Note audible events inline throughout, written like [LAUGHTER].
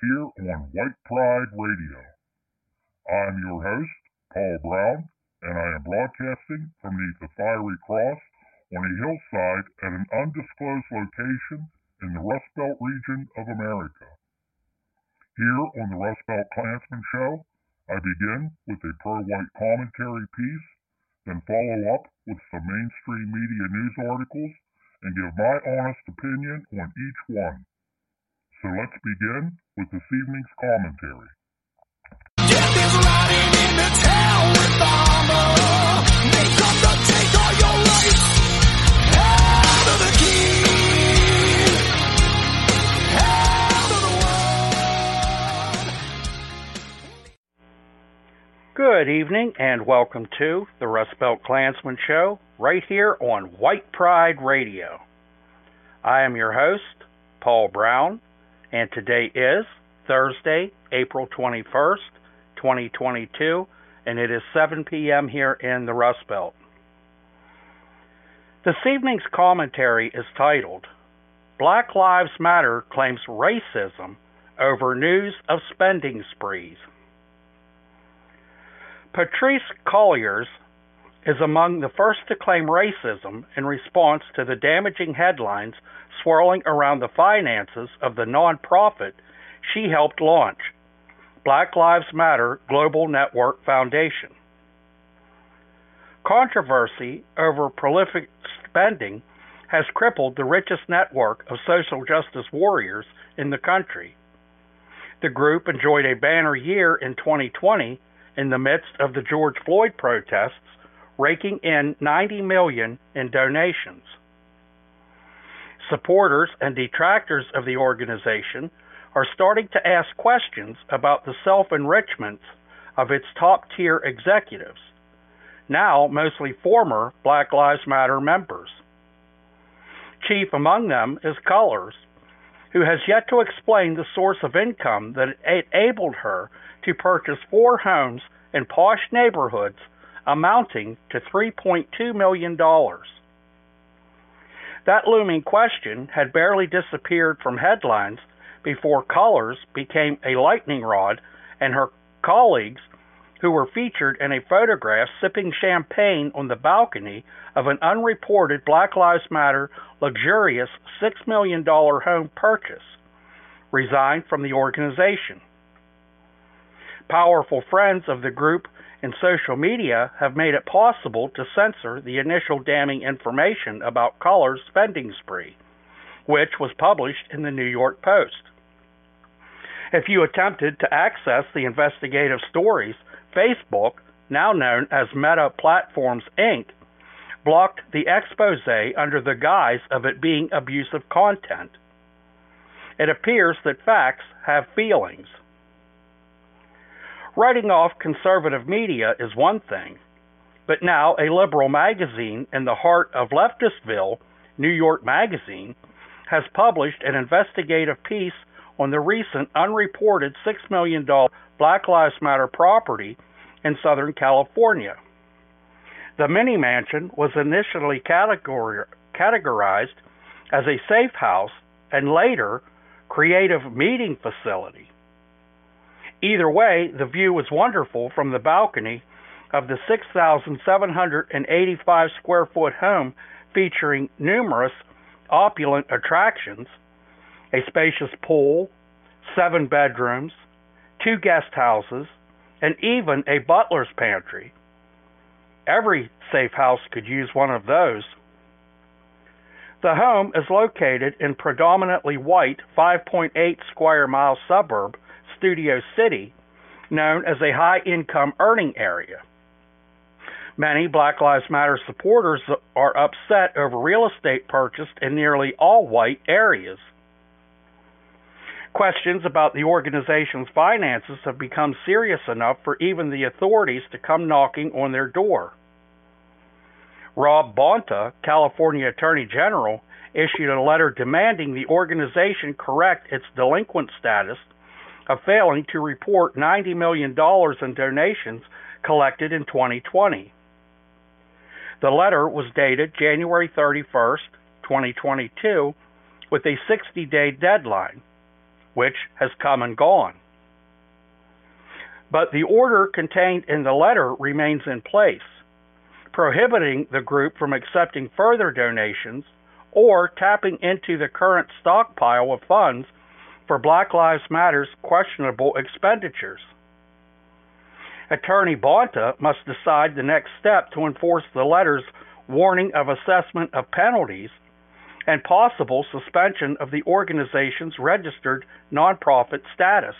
here on White Pride Radio. I'm your host, Paul Brown, and I am broadcasting from the fiery cross on a hillside at an undisclosed location in the Rust Belt region of America. Here on the Rust Belt Klansman Show, I begin with a pro-white commentary piece, then follow up with some mainstream media news articles and give my honest opinion on each one. So let's begin with this evening's commentary. Death is riding into town with armor. They come to take all your rights out of the key, out of the world. Good evening and welcome to the Rust Belt Klansman Show right here on White Pride Radio. I am your host, Paul Brown, and today is Thursday, April 21st, 2022, and it is 7 p.m. here in the Rust Belt. This evening's commentary is titled Black Lives Matter Claims Racism Over News of Spending Sprees. Patrisse Cullors is among the first to claim racism in response to the damaging headlines swirling around the finances of the nonprofit she helped launch, Black Lives Matter Global Network Foundation. Controversy over prolific spending has crippled the richest network of social justice warriors in the country. The group enjoyed a banner year in 2020 in the midst of the George Floyd protests, raking in 90 million in donations. Supporters and detractors of the organization are starting to ask questions about the self-enrichments of its top-tier executives, now mostly former Black Lives Matter members. Chief among them is Cullors, who has yet to explain the source of income that enabled her to purchase four homes in posh neighborhoods amounting to $3.2 million. That looming question had barely disappeared from headlines before Cullors became a lightning rod and her colleagues who were featured in a photograph sipping champagne on the balcony of an unreported Black Lives Matter luxurious $6 million home purchase, resigned from the organization. Powerful friends of the group in social media have made it possible to censor the initial damning information about Cullors' spending spree, which was published in the New York Post. If you attempted to access the investigative stories, Facebook, now known as Meta Platforms Inc., blocked the expose under the guise of it being abusive content. It appears that facts have feelings. Writing off conservative media is one thing, but now a liberal magazine in the heart of Leftistville, New York Magazine, has published an investigative piece on the recent unreported $6 million Black Lives Matter property in Southern California. The mini mansion was initially categor- categorized as a safe house and later creative meeting facility. Either way, the view was wonderful from the balcony of the 6,785 square foot home featuring numerous opulent attractions, a spacious pool, seven bedrooms, two guest houses, and even a butler's pantry. Every safe house could use one of those. The home is located in predominantly white 5.8 square mile suburb Studio City, known as a high income earning area. Many Black Lives Matter supporters are upset over real estate purchased in nearly all white areas. Questions about the organization's finances have become serious enough for even the authorities to come knocking on their door. Rob Bonta, California Attorney General, issued a letter demanding the organization correct its delinquent status of failing to report $90 million in donations collected in 2020. The letter was dated January 31, 2022 with a 60 day deadline, which has come and gone. But the order contained in the letter remains in place, prohibiting the group from accepting further donations or tapping into the current stockpile of funds for Black Lives Matter's questionable expenditures. Attorney Bonta must decide the next step to enforce the letter's warning of assessment of penalties and possible suspension of the organization's registered nonprofit status.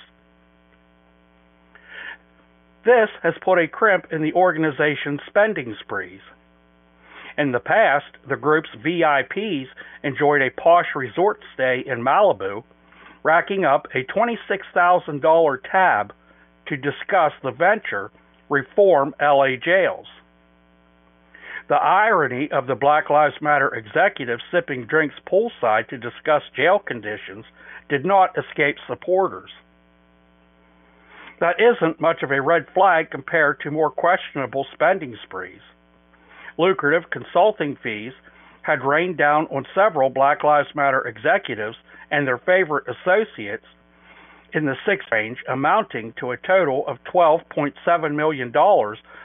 This has put a crimp in the organization's spending sprees. In the past, the group's VIPs enjoyed a posh resort stay in Malibu, racking up a $26,000 tab to discuss the venture reform LA jails. The irony of the Black Lives Matter executives sipping drinks poolside to discuss jail conditions did not escape supporters. That isn't much of a red flag compared to more questionable spending sprees. Lucrative consulting fees had rained down on several Black Lives Matter executives and their favorite associates in the six range, amounting to a total of $12.7 million,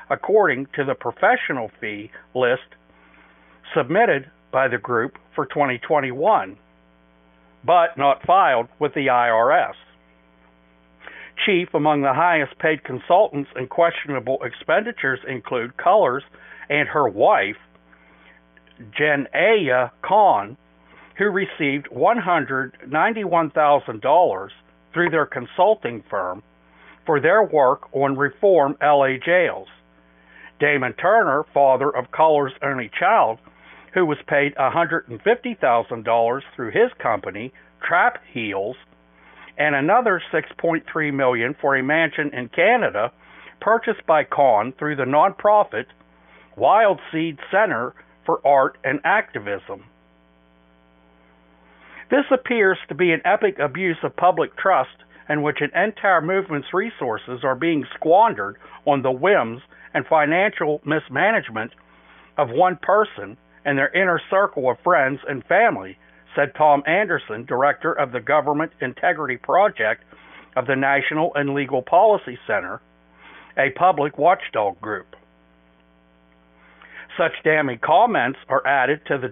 according to the professional fee list submitted by the group for 2021, but not filed with the IRS. Chief among the highest paid consultants and questionable expenditures include Cullors and her wife, Janaya Khan, who received $191,000 through their consulting firm for their work on reform LA jails. Damon Turner, father of Cullors' only child, who was paid $150,000 through his company, Trap Heals, and another $6.3 million for a mansion in Canada purchased by Khan through the nonprofit Wild Seed Center for Art and Activism. This appears to be an epic abuse of public trust in which an entire movement's resources are being squandered on the whims and financial mismanagement of one person and their inner circle of friends and family, said Tom Anderson, director of the Government Integrity Project of the National and Legal Policy Center, a public watchdog group. Such damning comments are added to the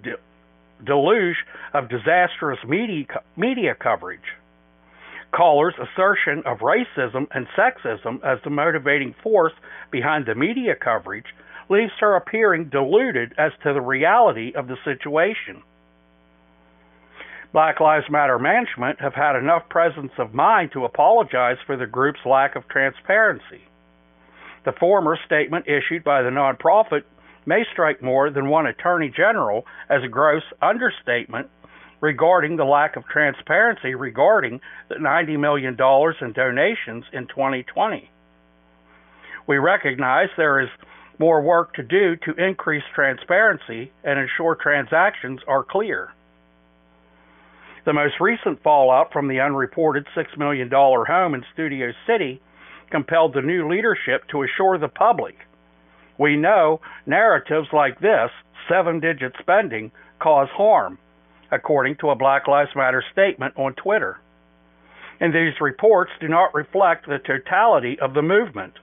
deluge of disastrous media, media coverage. Cullors' assertion of racism and sexism as the motivating force behind the media coverage leaves her appearing deluded as to the reality of the situation. Black Lives Matter management have had enough presence of mind to apologize for the group's lack of transparency. The former statement issued by the nonprofit may strike more than one attorney general as a gross understatement regarding the lack of transparency regarding the $90 million in donations in 2020. We recognize there is more work to do to increase transparency and ensure transactions are clear. The most recent fallout from the unreported $6 million home in Studio City compelled the new leadership to assure the public we know narratives like this, seven digit spending, cause harm, according to a Black Lives Matter statement on Twitter. And these reports do not reflect the totality of the movement.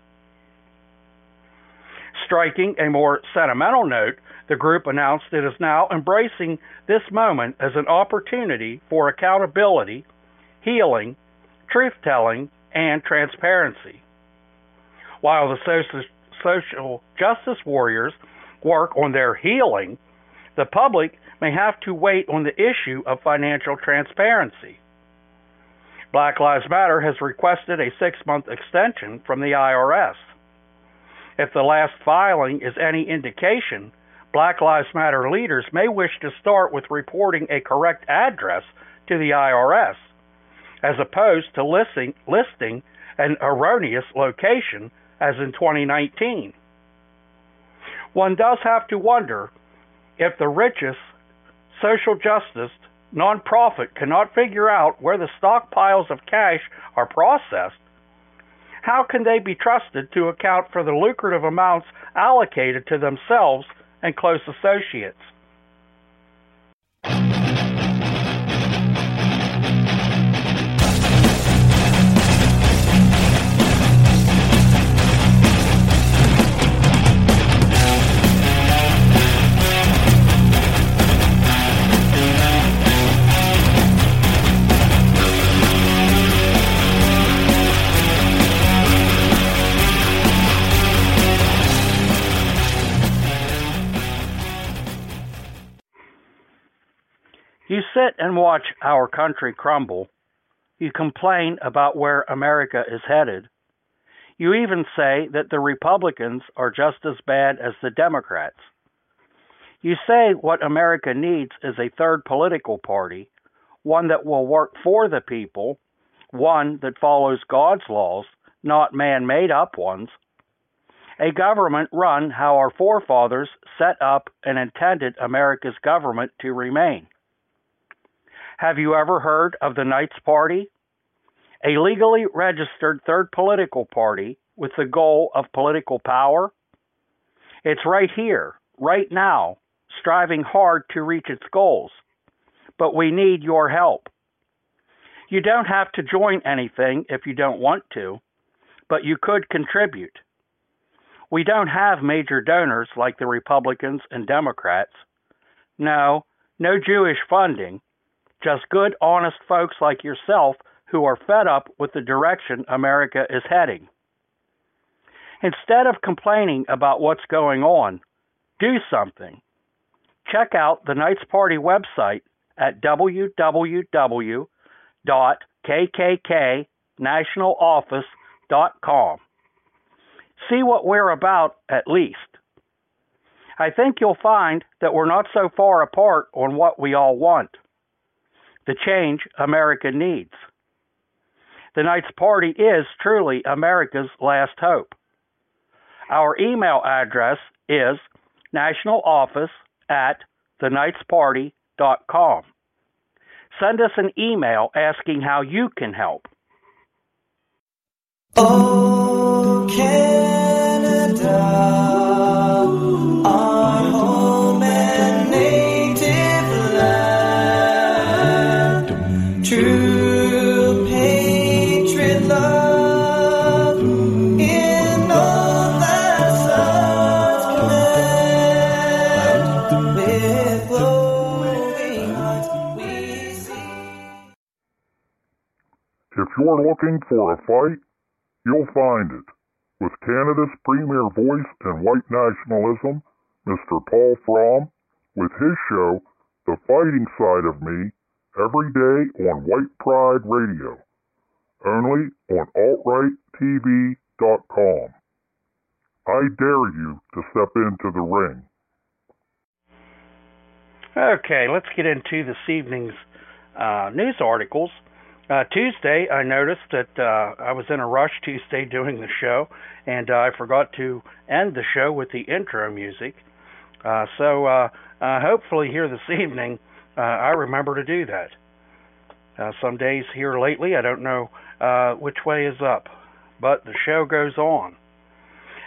Striking a more sentimental note, the group announced it is now embracing this moment as an opportunity for accountability, healing, truth telling, and transparency. While the social justice warriors work on their healing, the public may have to wait on the issue of financial transparency. Black Lives Matter has requested a six month extension from the IRS. If the last filing is any indication, Black Lives Matter leaders may wish to start with reporting a correct address to the IRS, as opposed to listing, listing an erroneous location as in 2019. One does have to wonder if the richest social justice nonprofit cannot figure out where the stockpiles of cash are processed, how can they be trusted to account for the lucrative amounts allocated to themselves and close associates? Sit and watch our country crumble. You complain about where America is headed. You even say that the Republicans are just as bad as the Democrats. You say what America needs is a third political party, one that will work for the people, one that follows God's laws, not man made up ones. A government run how our forefathers set up and intended America's government to remain. Have you ever heard of the Knights Party? A legally registered third political party with the goal of political power? It's right here, right now, striving hard to reach its goals. But we need your help. You don't have to join anything if you don't want to, but you could contribute. We don't have major donors like the Republicans and Democrats. No, no Jewish funding, just good, honest folks like yourself who are fed up with the direction America is heading. Instead of complaining about what's going on, do something. Check out the Knights Party website at www.kkknationaloffice.com. See what we're about at least. I think you'll find that we're not so far apart on what we all want the change America needs. The Knights Party is truly America's last hope. Our email address is nationaloffice at theknightsparty.com. Send us an email asking how you can help. Oh, Canada, you're looking for a fight, you'll find it. With Canada's premier voice in white nationalism, Mr. Paul Fromm, with his show, The Fighting Side of Me, every day on White Pride Radio. Only on AltRightTV.com. I dare you to step into the ring. Okay, let's get into this evening's uh, news articles. Uh, Tuesday, I noticed that uh, I was in a rush Tuesday doing the show, and uh, I forgot to end the show with the intro music. Uh, so uh, uh, hopefully, here this evening, uh, I remember to do that. Uh, some days here lately, I don't know uh, which way is up, but the show goes on.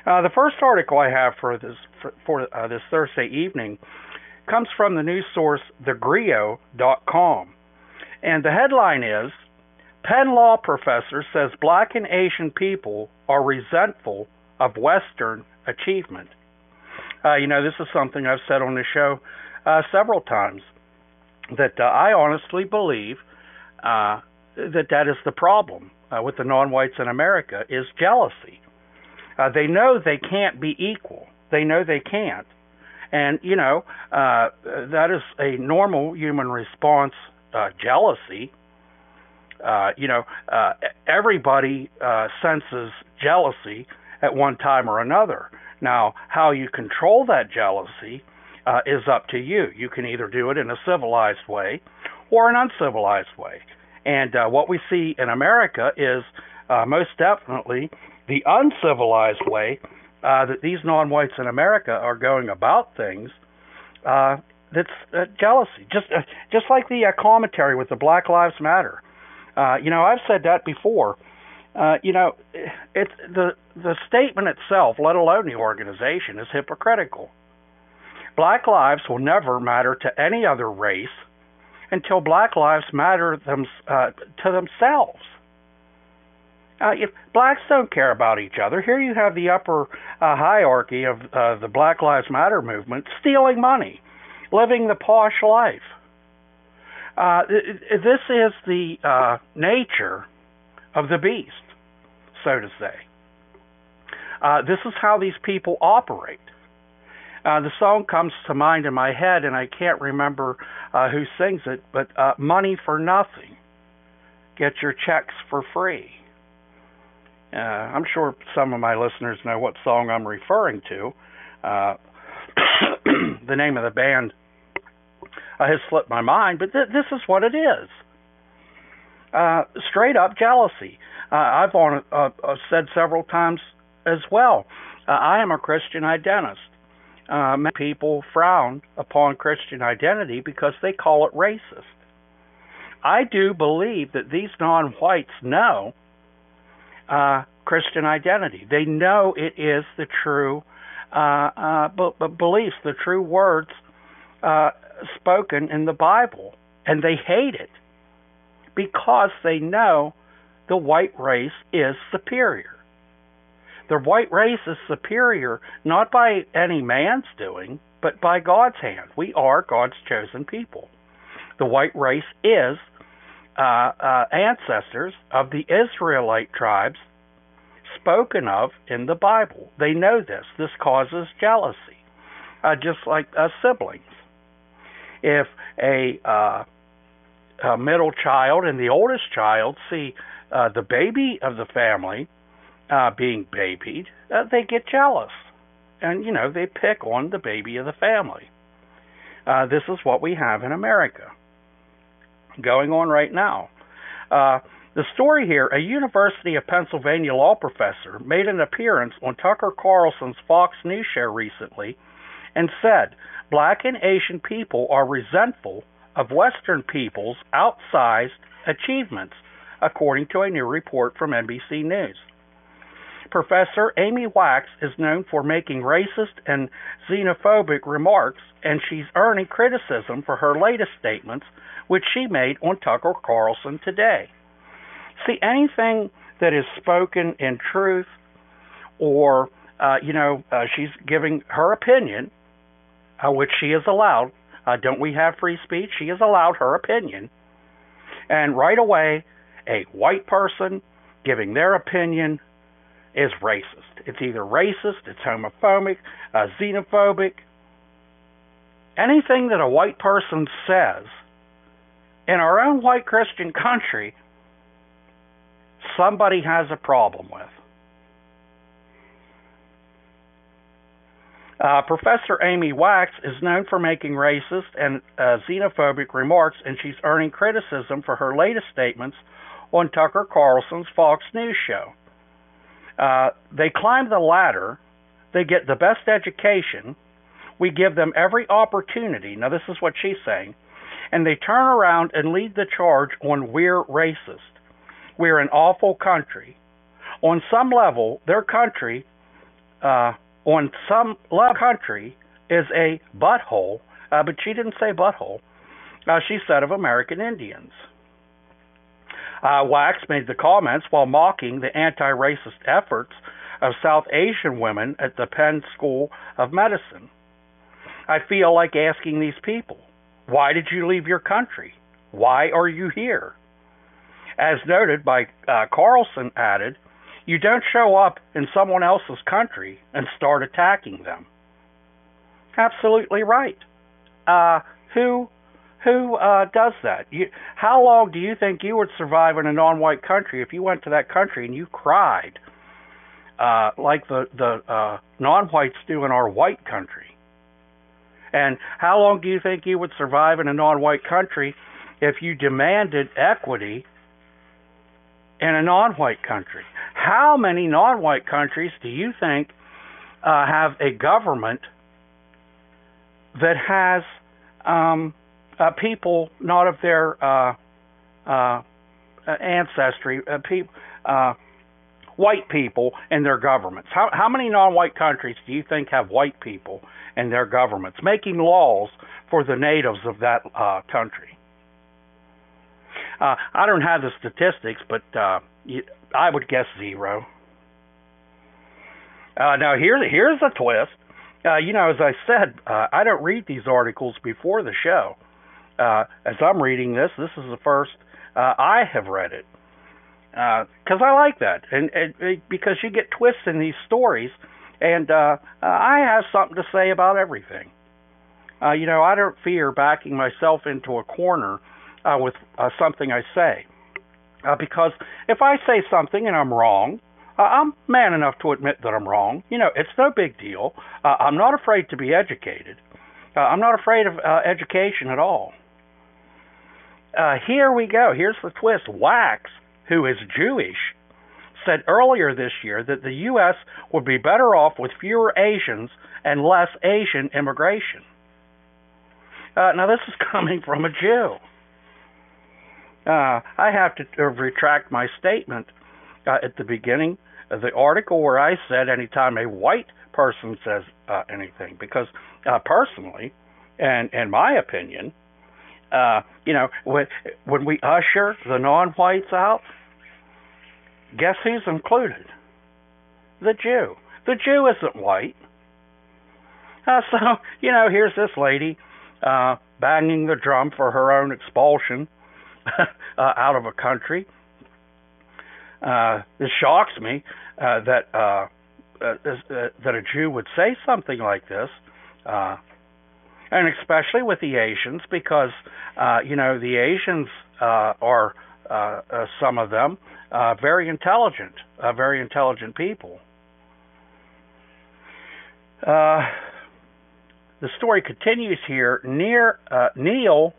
Uh, the first article I have for this for, for uh, this Thursday evening comes from the news source thegrio.com, and the headline is Penn law professor says black and Asian people are resentful of Western achievement. Uh, you know, this is something I've said on the show uh, several times that uh, I honestly believe uh, that that is the problem uh, with the non-whites in America is jealousy. Uh, they know they can't be equal. They know they can't, and you know that is a normal human response. Jealousy. Uh, you know, uh, everybody uh, senses jealousy at one time or another. Now, how you control that jealousy uh, is up to you. You can either do it in a civilized way or an uncivilized way. And uh, what we see in America is uh, most definitely the uncivilized way uh, that these non-whites in America are going about things. Uh, that's uh, jealousy, just uh, just like the uh, commentary with the Black Lives Matter. Uh, you know, I've said that before. Uh, you know, it's the the statement itself, let alone the organization, is hypocritical. Black lives will never matter to any other race until black lives matter them uh, to themselves. Uh, if blacks don't care about each other, here you have the upper uh, hierarchy of uh, the Black Lives Matter movement stealing money, living the posh life. Uh, this is the uh, nature of the beast, so to say. Uh, this is how these people operate. Uh, the song comes to mind in my head, and I can't remember uh, who sings it, but Money for Nothing. Get your checks for free. I'm sure some of my listeners know what song I'm referring to. [COUGHS] The name of the band uh, has slipped my mind, but th- this is what it is. Uh, straight up jealousy. Uh, I've on, uh, uh, said several times as well. Uh, I am a Christian identist. Uh, many people frown upon Christian identity because they call it racist. I do believe that these non-whites know uh, Christian identity. They know it is the true uh, uh, b- beliefs, the true words uh, spoken in the Bible, and they hate it because they know the white race is superior. The white race is superior not by any man's doing, but by God's hand. We are God's chosen people. The white race is uh, uh, ancestors of the Israelite tribes spoken of in the Bible. They know this. This causes jealousy, uh, just like siblings. If a, uh, a middle child and the oldest child see uh, the baby of the family uh, being babied, uh, they get jealous. And, you know, they pick on the baby of the family. Uh, this is what we have in America going on right now. Uh, the story here a University of Pennsylvania law professor made an appearance on Tucker Carlson's Fox News show recently and said black and Asian people are resentful of Western people's outsized achievements, according to a new report from NBC News. Professor Amy Wax is known for making racist and xenophobic remarks, and she's earning criticism for her latest statements, which she made on Tucker Carlson today. See, anything that is spoken in truth, or, uh, you know, uh, she's giving her opinion, uh, which she is allowed. Uh, don't we have free speech? She is allowed her opinion. And right away, a white person giving their opinion is racist. It's either racist, it's homophobic, uh, xenophobic. Anything that a white person says in our own white Christian country, somebody has a problem with. Uh, Professor Amy Wax is known for making racist and uh, xenophobic remarks, and she's earning criticism for her latest statements on Tucker Carlson's Fox News show. Uh, they climb the ladder, they get the best education, we give them every opportunity. Now, this is what she's saying. And they turn around and lead the charge on we're racist. We're an awful country. On some level, their country, uh, on some level, country is a butthole, uh, but she didn't say butthole. Uh, she said of American Indians. Uh, Wax made the comments while mocking the anti racist efforts of South Asian women at the Penn School of Medicine. I feel like asking these people, why did you leave your country? Why are you here? As noted by uh, Carlson added, you don't show up in someone else's country and start attacking them. Absolutely right. Uh, who who uh, does that? You, how long do you think you would survive in a non-white country if you went to that country and you cried uh, like the the uh, non-whites do in our white country? And how long do you think you would survive in a non-white country if you demanded equity in a non-white country? How many non-white countries do you think uh, have a government that has um, uh, people not of their uh, uh, ancestry, uh, people, uh, white people in their governments. How, how many non-white countries do you think have white people in their governments making laws for the natives of that uh, country? Uh, I don't have the statistics, but uh, I would guess zero. Uh, now here, here's a twist. Uh, you know, as I said, uh, I don't read these articles before the show uh, as I'm reading this, this is the first uh, I have read it because uh, I like that, and, and, and because you get twists in these stories, and I have something to say about everything. You know, I don't fear backing myself into a corner with something I say, uh, because if I say something and I'm wrong, uh, I'm man enough to admit that I'm wrong. You know, it's no big deal. Uh, I'm not afraid to be educated. Uh, I'm not afraid of uh, education at all. Uh, here we go. Here's the twist. Wax, who is Jewish, said earlier this year that the U.S. would be better off with fewer Asians and less Asian immigration. Uh, now, this is [LAUGHS] coming from a Jew. Uh, I have to uh, retract my statement uh, at the beginning of the article where I said anytime a white person says uh, anything, because uh, personally, and in my opinion, uh, you know, when, when we usher the non-whites out, guess who's included? The Jew. The Jew isn't white. So, [LAUGHS] you know, here's this lady banging the drum for her own expulsion [LAUGHS] uh, out of a country. Uh, this shocks me uh, that uh, uh, uh, that a Jew would say something like this, uh, and especially with the Asians, because uh, you know the Asians uh, are uh, uh, some of them uh, very intelligent, uh, very intelligent people. Uh, the story continues here. Near uh, Neil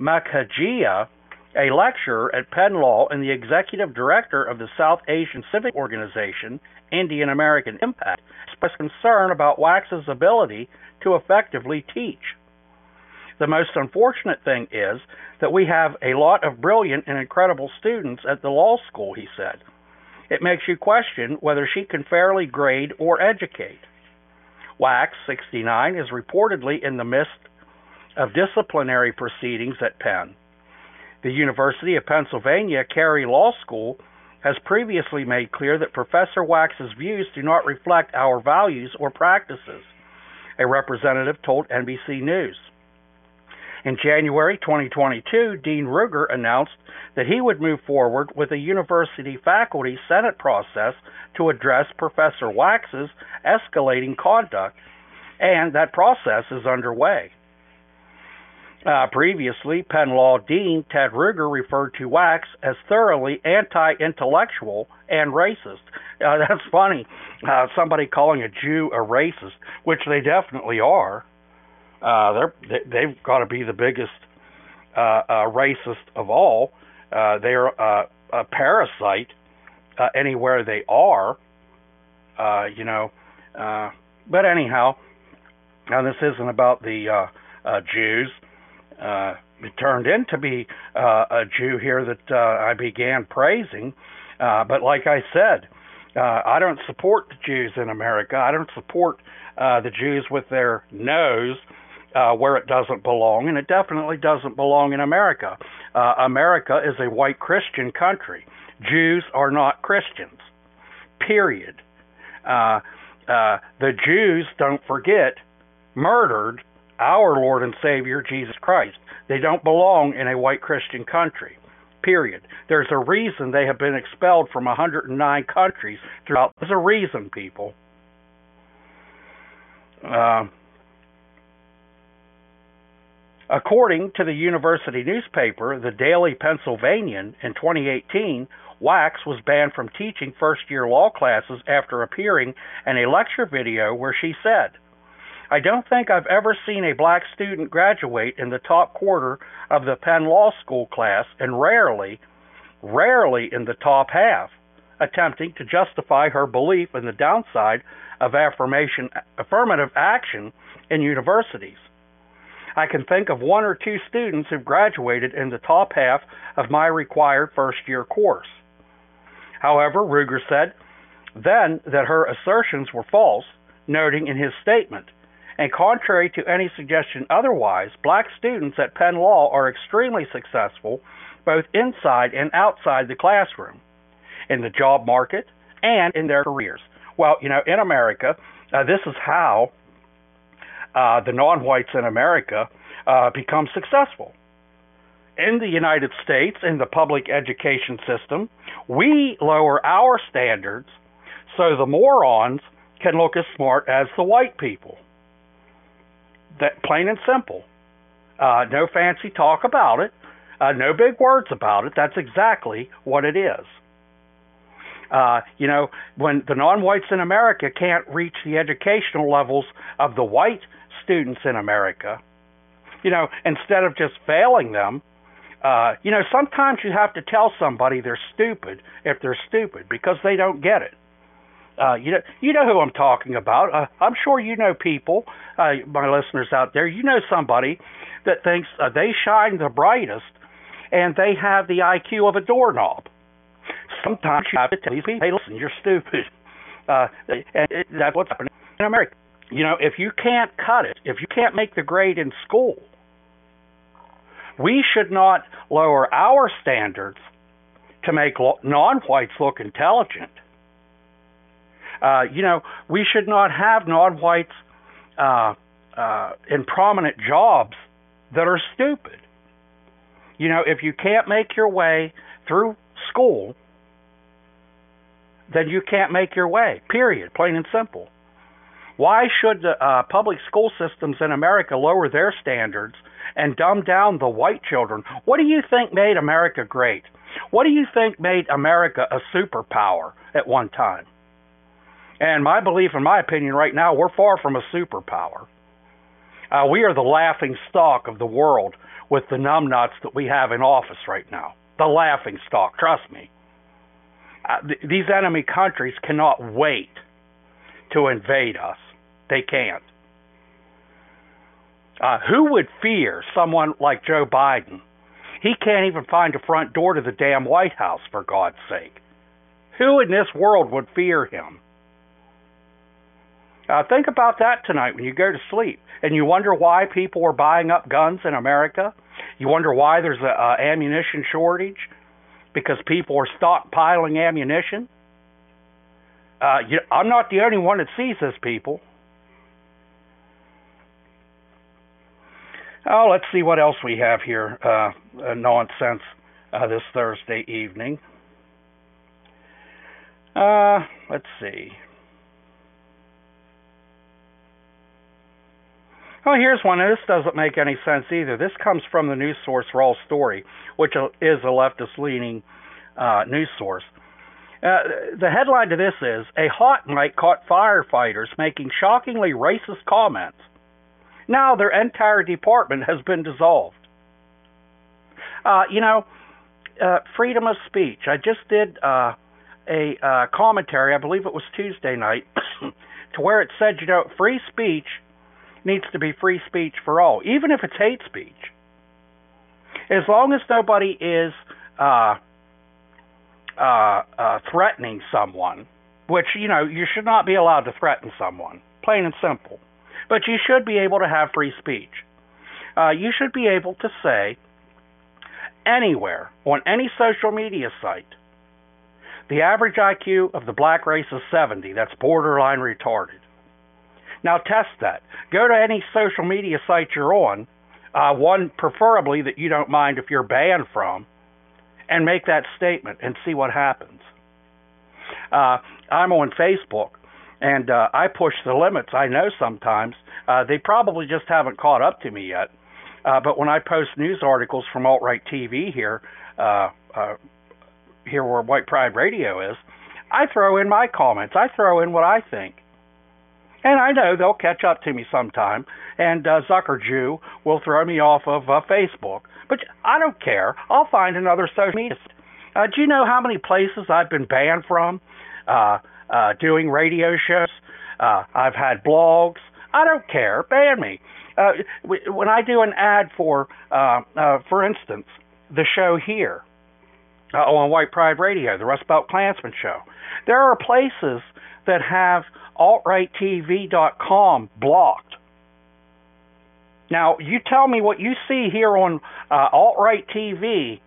Makhija, a lecturer at Penn Law and the executive director of the South Asian Civic Organization, Indian American Impact, expressed concern about Wax's ability to effectively teach. The most unfortunate thing is that we have a lot of brilliant and incredible students at the law school, he said. It makes you question whether she can fairly grade or educate. Wax, 69, is reportedly in the midst of disciplinary proceedings at Penn. The University of Pennsylvania Carey Law School has previously made clear that Professor Wax's views do not reflect our values or practices, a representative told NBC News. In January 2022, Dean Ruger announced that he would move forward with a university faculty senate process to address Professor Wax's escalating conduct, and that process is underway. Uh, previously, Penn Law Dean Ted Ruger referred to Wax as thoroughly anti intellectual and racist. Uh, [LAUGHS] that's funny. Uh, somebody calling a Jew a racist, which they definitely are. Uh, they're they've got to be the biggest uh, uh, racist of all. They're a parasite anywhere they are. You know, but anyhow, now this isn't about the Jews. Uh, it turned into be uh, a Jew here that uh, I began praising. Uh, but like I said, uh, I don't support the Jews in America. I don't support uh, the Jews with their nose uh, where it doesn't belong, and it definitely doesn't belong in America. Uh, America is a white Christian country. Jews are not Christians. Period. Uh, uh, the Jews, don't forget, murdered our Lord and Savior Jesus Christ. They don't belong in a white Christian country. Period. There's a reason they have been expelled from 109 countries throughout. There's a reason, people. Uh, According to the university newspaper, the Daily Pennsylvanian, in 2018, Wax was banned from teaching first year law classes after appearing in a lecture video where she said, I don't think I've ever seen a black student graduate in the top quarter of the Penn Law School class, and rarely, rarely in the top half, attempting to justify her belief in the downside of affirmation, affirmative action in universities. I can think of one or two students who've graduated in the top half of my required first year course. However, Ruger said then that her assertions were false, noting in his statement, and contrary to any suggestion otherwise, black students at Penn Law are extremely successful both inside and outside the classroom, in the job market, and in their careers. Well, you know, in America, uh, this is how uh, the non-whites in America uh, become successful. In the United States, in the public education system, we lower our standards so the morons can look as smart as the white people. That plain and simple. Uh, no fancy talk about it. Uh, no big words about it. That's exactly what it is. Uh, you know, when the non-whites in America can't reach the educational levels of the white students in America, you know, instead of just failing them, uh, you know, sometimes you have to tell somebody they're stupid if they're stupid because they don't get it. Uh, you know, you know who I'm talking about. Uh, I'm sure you know people, uh, my listeners out there. You know somebody that thinks uh, they shine the brightest, and they have the IQ of a doorknob. Sometimes you have to tell these people, "Hey, listen, you're stupid," uh, and that's what's happening in America. You know, if you can't cut it, if you can't make the grade in school, we should not lower our standards to make non-whites look intelligent. Uh, you know, we should not have non-whites uh, uh, in prominent jobs that are stupid. You know, if you can't make your way through school, then you can't make your way. Period. Plain and simple. Why should the uh, public school systems in America lower their standards and dumb down the white children? What do you think made America great? What do you think made America a superpower at one time? And my belief, in my opinion, right now, we're far from a superpower. Uh, we are the laughing stock of the world with the numbnuts that we have in office right now. The laughing stock, trust me. Uh, th- these enemy countries cannot wait to invade us. They can't. Uh, who would fear someone like Joe Biden? He can't even find a front door to the damn White House, for God's sake. Who in this world would fear him? Uh, think about that tonight when you go to sleep and you wonder why people are buying up guns in America. You wonder why there's a ammunition shortage because people are stockpiling ammunition. Uh, you, I'm not the only one that sees this, people. Oh, let's see what else we have here. Uh, nonsense uh, this Thursday evening. Uh, let's see. Oh, here's one. This doesn't make any sense either. This comes from the news source Raw Story, which is a leftist leaning uh, news source. Uh, the headline to this is A hot mic caught firefighters making shockingly racist comments. Now their entire department has been dissolved. Uh, you know, uh, freedom of speech. I just did uh, a uh, commentary, I believe it was Tuesday night, [COUGHS] to where it said, you know, free speech needs to be free speech for all, even if it's hate speech. As long as nobody is uh, uh, uh, threatening someone, which, you know, you should not be allowed to threaten someone, plain and simple. But you should be able to have free speech. Uh, you should be able to say anywhere on any social media site, the average IQ of the black race is 70. That's borderline retarded. Now test that. Go to any social media site you're on, uh, one preferably that you don't mind if you're banned from, and make that statement and see what happens. Uh, I'm on Facebook, and uh, I push the limits. I know sometimes uh, they probably just haven't caught up to me yet. Uh, but when I post news articles from alt right TV here, uh, uh, here where White Pride Radio is, I throw in my comments. I throw in what I think. And I know they'll catch up to me sometime, and uh, Zucker Jew will throw me off of uh, Facebook. But I don't care. I'll find another social media. Uh, do you know how many places I've been banned from uh, uh, doing radio shows? Uh, I've had blogs. I don't care. Ban me. Uh, when I do an ad for, uh, uh, for instance, the show here uh, on White Pride Radio, the Rust Belt Klansman show, there are places that have altrighttv.com blocked. Now, you tell me what you see here on uh, Alt-Right TV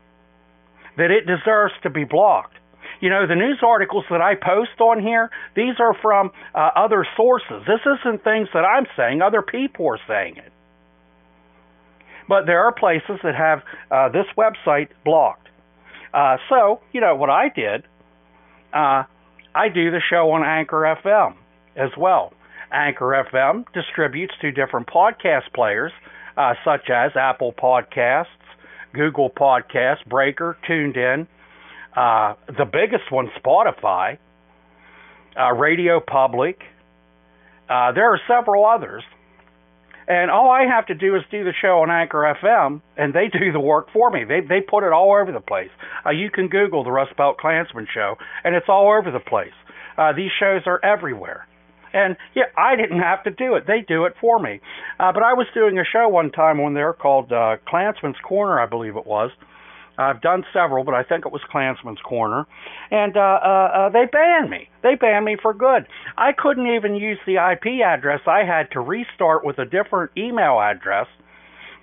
that it deserves to be blocked. You know, the news articles that I post on here, these are from uh, other sources. This isn't things that I'm saying, other people are saying it. But there are places that have uh, this website blocked. Uh, so, you know, what I did, uh, I do the show on Anchor FM as well. Anchor FM distributes to different podcast players, uh, such as Apple Podcasts, Google Podcasts, Breaker, TuneIn, uh, the biggest one, Spotify, uh, Radio Public. Uh, there are several others. And all I have to do is do the show on Anchor FM, and they do the work for me. They they put it all over the place. Uh, you can Google the Rust Belt Klansman show, and it's all over the place. Uh, these shows are everywhere. And yeah, I didn't have to do it. They do it for me. Uh, but I was doing a show one time on there called uh, Klansman's Corner, I believe it was. I've done several, but I think it was Klansman's Corner. And uh, uh, uh, they banned me. They banned me for good. I couldn't even use the IP address. I had to restart with a different email address.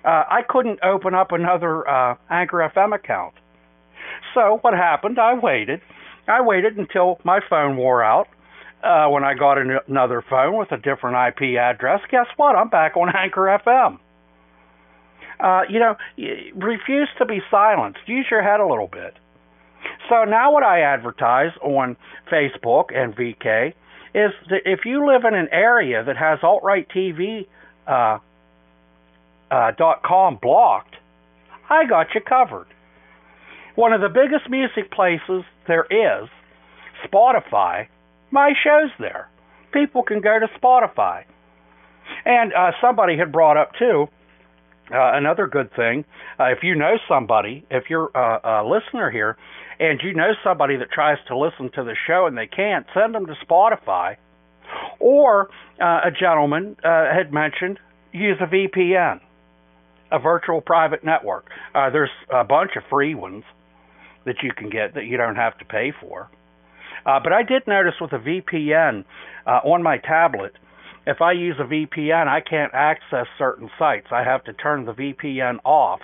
Uh, I couldn't open up another uh, Anchor FM account. So what happened? I waited. I waited until my phone wore out. Uh, when I got an- another phone with a different IP address, guess what? I'm back on Anchor FM. Uh, you know, refuse to be silenced. Use your head a little bit. So now what I advertise on Facebook and VK is that if you live in an area that has alt-right TV uh, uh, dot com blocked, I got you covered. One of the biggest music places there is, Spotify, my show's there. People can go to Spotify. And uh, somebody had brought up too uh, another good thing. Uh, if you know somebody, if you're a, a listener here, and you know somebody that tries to listen to the show and they can't, send them to Spotify. Or uh, a gentleman uh, had mentioned use a VPN, a virtual private network. Uh, there's a bunch of free ones that you can get that you don't have to pay for. Uh, but I did notice with a VPN uh, on my tablet, if I use a VPN, I can't access certain sites. I have to turn the VPN off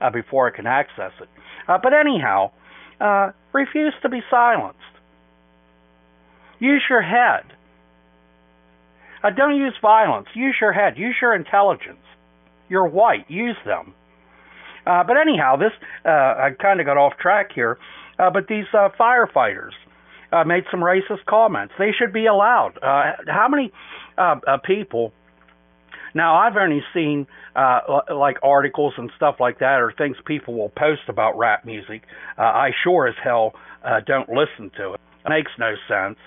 uh, before I can access it. Uh, but anyhow, uh, refuse to be silenced. Use your head. Uh, don't use violence. Use your head. Use your intelligence. You're white. Use them. Uh, but anyhow, this uh, I kind of got off track here. But these firefighters uh, made some racist comments. They should be allowed. Uh, how many uh, uh, people? Now I've only seen uh, like articles and stuff like that, or things people will post about rap music. Uh, I sure as hell uh, don't listen to it. It makes no sense.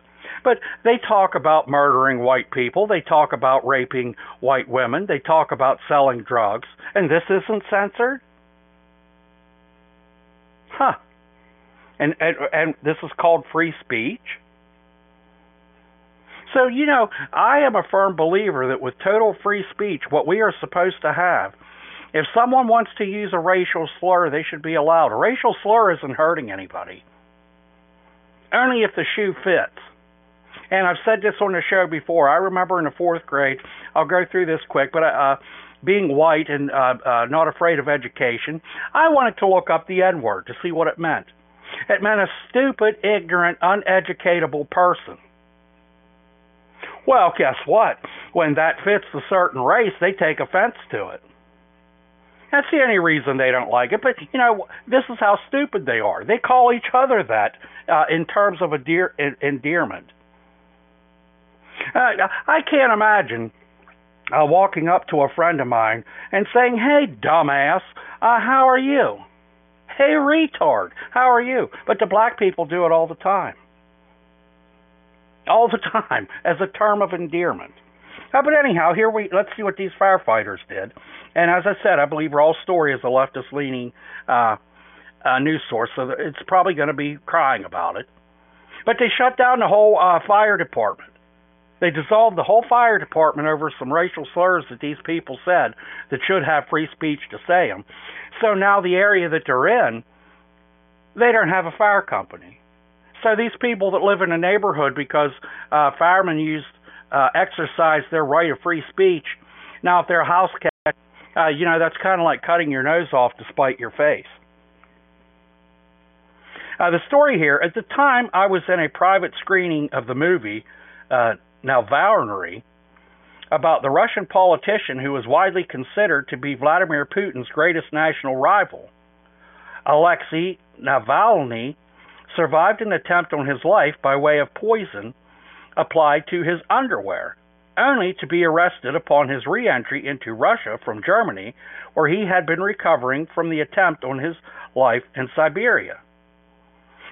But they talk about murdering white people. They talk about raping white women. They talk about selling drugs. And this isn't censored? Huh. And, and and this is called free speech. So you know, I am a firm believer that with total free speech, what we are supposed to have, if someone wants to use a racial slur, they should be allowed. A racial slur isn't hurting anybody. Only if the shoe fits. And I've said this on the show before. I remember in the fourth grade. I'll go through this quick, but uh, being white and uh, uh, not afraid of education, I wanted to look up the N word to see what it meant. It meant a stupid, ignorant, uneducatable person. Well, guess what? When that fits a certain race, they take offense to it. That's the only reason they don't like it. But, you know, this is how stupid they are. They call each other that uh, in terms of endear- endearment. Uh, I can't imagine uh, walking up to a friend of mine and saying, Hey, dumbass, uh, how are you? Hey, retard, how are you? But the black people do it all the time. All the time, as a term of endearment. Uh, but anyhow, here we let's see what these firefighters did. And as I said, I believe Raw Story is a leftist-leaning uh, uh, news source, so it's probably going to be crying about it. But they shut down the whole uh, fire department. They dissolved the whole fire department over some racial slurs that these people said that should have free speech to say them. So now the area that they're in, they don't have a fire company. So these people that live in a neighborhood because uh, firemen used uh, exercise their right of free speech. Now, if they're a house cat, uh, you know that's kind of like cutting your nose off to spite your face. Uh, the story here, at the time, I was in a private screening of the movie uh, Navalny about the Russian politician who is widely considered to be Vladimir Putin's greatest national rival. Alexei Navalny survived an attempt on his life by way of poison applied to his underwear, only to be arrested upon his re entry into Russia from Germany, where he had been recovering from the attempt on his life in Siberia.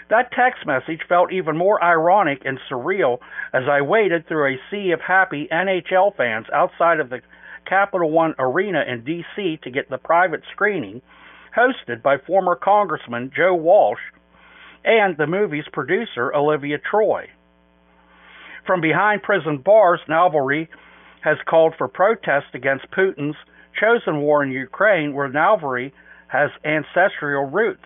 That text message felt even more ironic and surreal as I waded through a sea of happy NHL fans outside of the Capital One Arena in D.C. to get the private screening hosted by former Congressman Joe Walsh and the movie's producer Olivia Troye. From behind prison bars, Navalny has called for protests against Putin's chosen war in Ukraine, where Navalny has ancestral roots.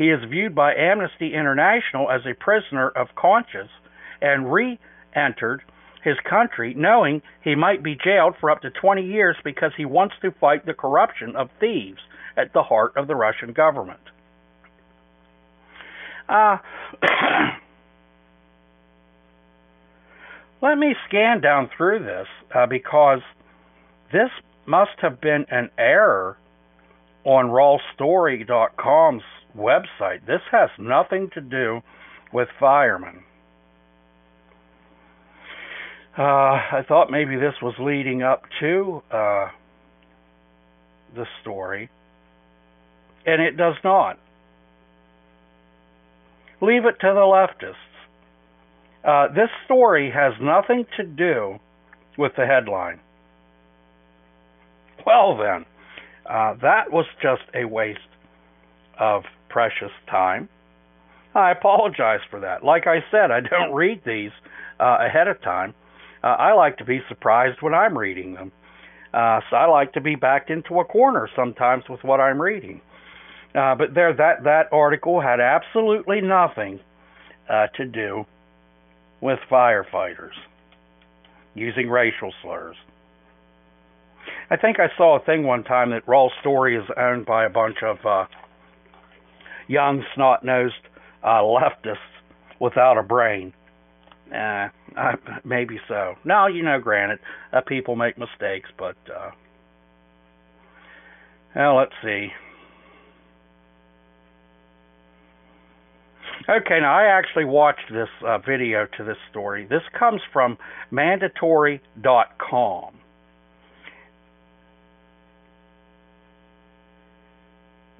He is viewed by Amnesty International as a prisoner of conscience and re entered his country knowing he might be jailed for up to 20 years because he wants to fight the corruption of thieves at the heart of the Russian government. Uh, [COUGHS] let me scan down through this uh, because this must have been an error on rawstory.com's website. This has nothing to do with firemen. Uh, I thought maybe this was leading up to uh, the story, and it does not. Leave it to the leftists. Uh, this story has nothing to do with the headline. Well, then, uh, that was just a waste of precious time. I apologize for that. Like I said, I don't read these uh, ahead of time. Uh, I like to be surprised when I'm reading them. Uh, so I like to be backed into a corner sometimes with what I'm reading. Uh, but there, that that article had absolutely nothing uh, to do with firefighters using racial slurs. I think I saw a thing one time that Raw Story is owned by a bunch of uh, young, snot-nosed uh, leftists without a brain. Uh, I, maybe so. Now, you know, granted, uh, people make mistakes, but uh, well, let's see. Okay, now I actually watched this uh, video to this story. This comes from mandatory.com.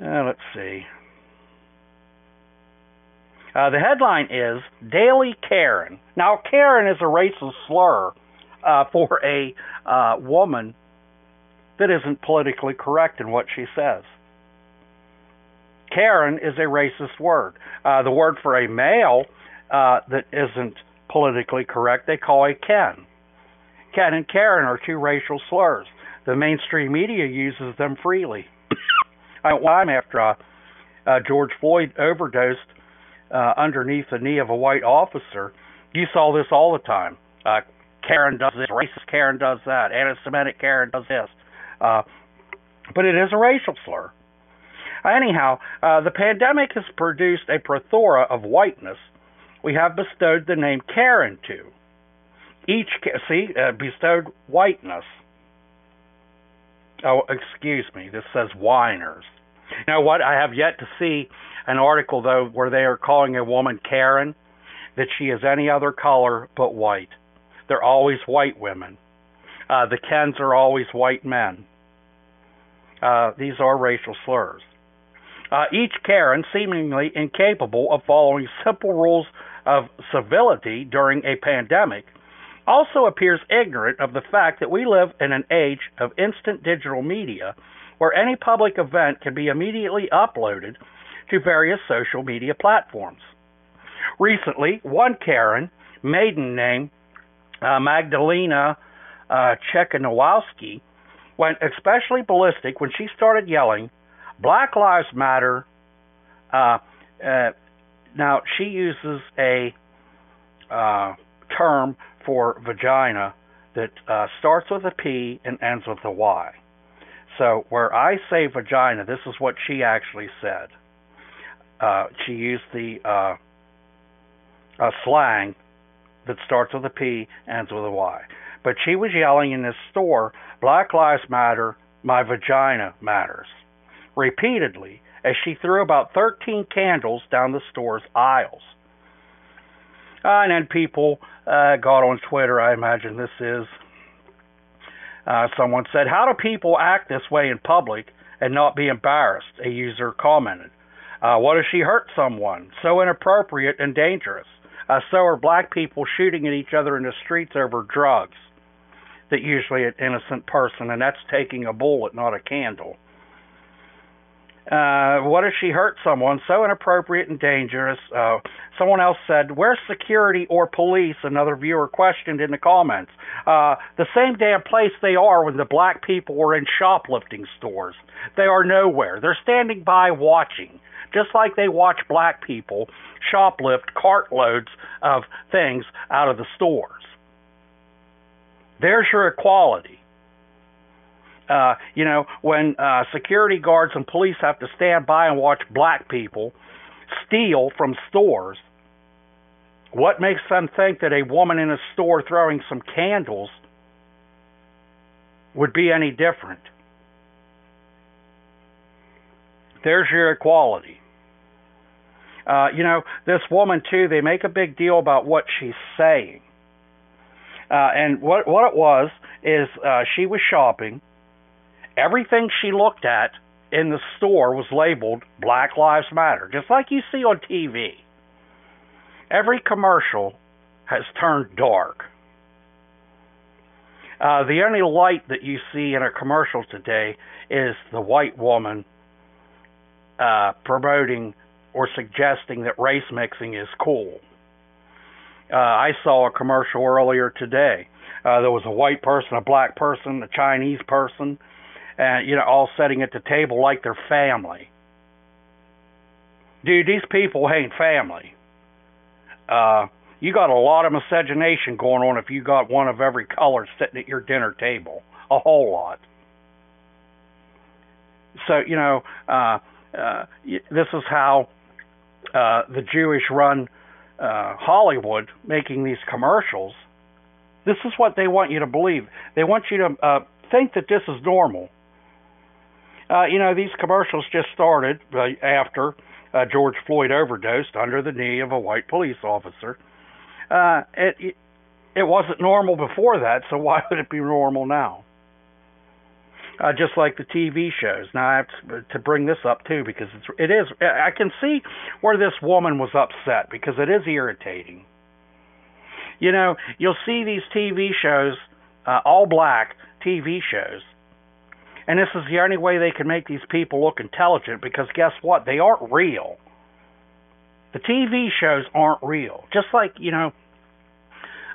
Uh, let's see. Uh, the headline is Daily Karen. Now, Karen is a racist slur uh, for a uh, woman that isn't politically correct in what she says. Karen is a racist word. Uh, the word for a male uh, that isn't politically correct, they call a Ken. Ken and Karen are two racial slurs. The mainstream media uses them freely. [COUGHS] I I'm after George Floyd overdosed uh, underneath the knee of a white officer. You saw this all the time. Uh, Karen does this, racist Karen does that, anti-Semitic Karen does this. Uh, but it is a racial slur. Anyhow, uh, the pandemic has produced a plethora of whiteness we have bestowed the name Karen to. Each, see, uh, bestowed whiteness. Oh, excuse me, this says whiners. Know what? I have yet to see an article, though, where they are calling a woman Karen that she is any other color but white. They're always white women. Uh, the Kens are always white men. Uh, these are racial slurs. Uh, each Karen, seemingly incapable of following simple rules of civility during a pandemic, also appears ignorant of the fact that we live in an age of instant digital media where any public event can be immediately uploaded to various social media platforms. Recently, one Karen, maiden name uh, Magdalena uh, went especially ballistic when she started yelling, Black Lives Matter. Uh, uh, now, she uses a uh, term for vagina that uh, starts with a P and ends with a Y. So, where I say vagina, this is what she actually said. Uh, she used the uh, slang that starts with a P, and ends with a Y. But she was yelling in this store, Black Lives Matter, my vagina matters repeatedly as she threw about 13 candles down the store's aisles. And then people uh, got on Twitter. I imagine this is. Uh, someone said, "How do people act this way in public and not be embarrassed?" A user commented. Uh, what if she hurt someone? So inappropriate and dangerous. Uh, so are black people shooting at each other in the streets over drugs. That usually an innocent person, and that's taking a bullet, not a candle. Uh, what if she hurt someone so inappropriate and dangerous? Uh, someone else said, Where's security or police? Another viewer questioned in the comments. Uh, the same damn place they are when the black people were in shoplifting stores. They are nowhere. They're standing by watching, just like they watch black people shoplift cartloads of things out of the stores. There's your equality. Uh, you know, when uh, security guards and police have to stand by and watch black people steal from stores, what makes them think that a woman in a store throwing some candles would be any different? There's your equality. Uh, you know, this woman too. They make a big deal about what she's saying, uh, and what what it was is uh, she was shopping everything she looked at in the store was labeled Black Lives Matter, just like you see on TV. Every commercial has turned dark. Uh, the only light that you see in a commercial today is the white woman uh, promoting or suggesting that race mixing is cool. Uh, I saw a commercial earlier today. Uh, there was a white person, a black person, a Chinese person, and you know all sitting at the table like they're family. Dude, these people ain't family. Uh, you got a lot of miscegenation going on if you got one of every color sitting at your dinner table. A whole lot. So you know, uh, uh, this is how uh, the Jewish-run uh, Hollywood making these commercials. This is what they want you to believe. They want you to uh, think that this is normal. Uh, you know, these commercials just started uh, after uh, George Floyd overdosed under the knee of a white police officer. Uh, it it wasn't normal before that, so [LAUGHS] why would it be normal now? Uh, just like the TV shows. Now I have to, to bring this up too because it's it is I can see where this woman was upset because it is irritating. You know, you'll see these TV shows, uh, all black TV shows, and this is the only way they can make these people look intelligent because guess what? They aren't real. The TV shows aren't real. Just like, you know,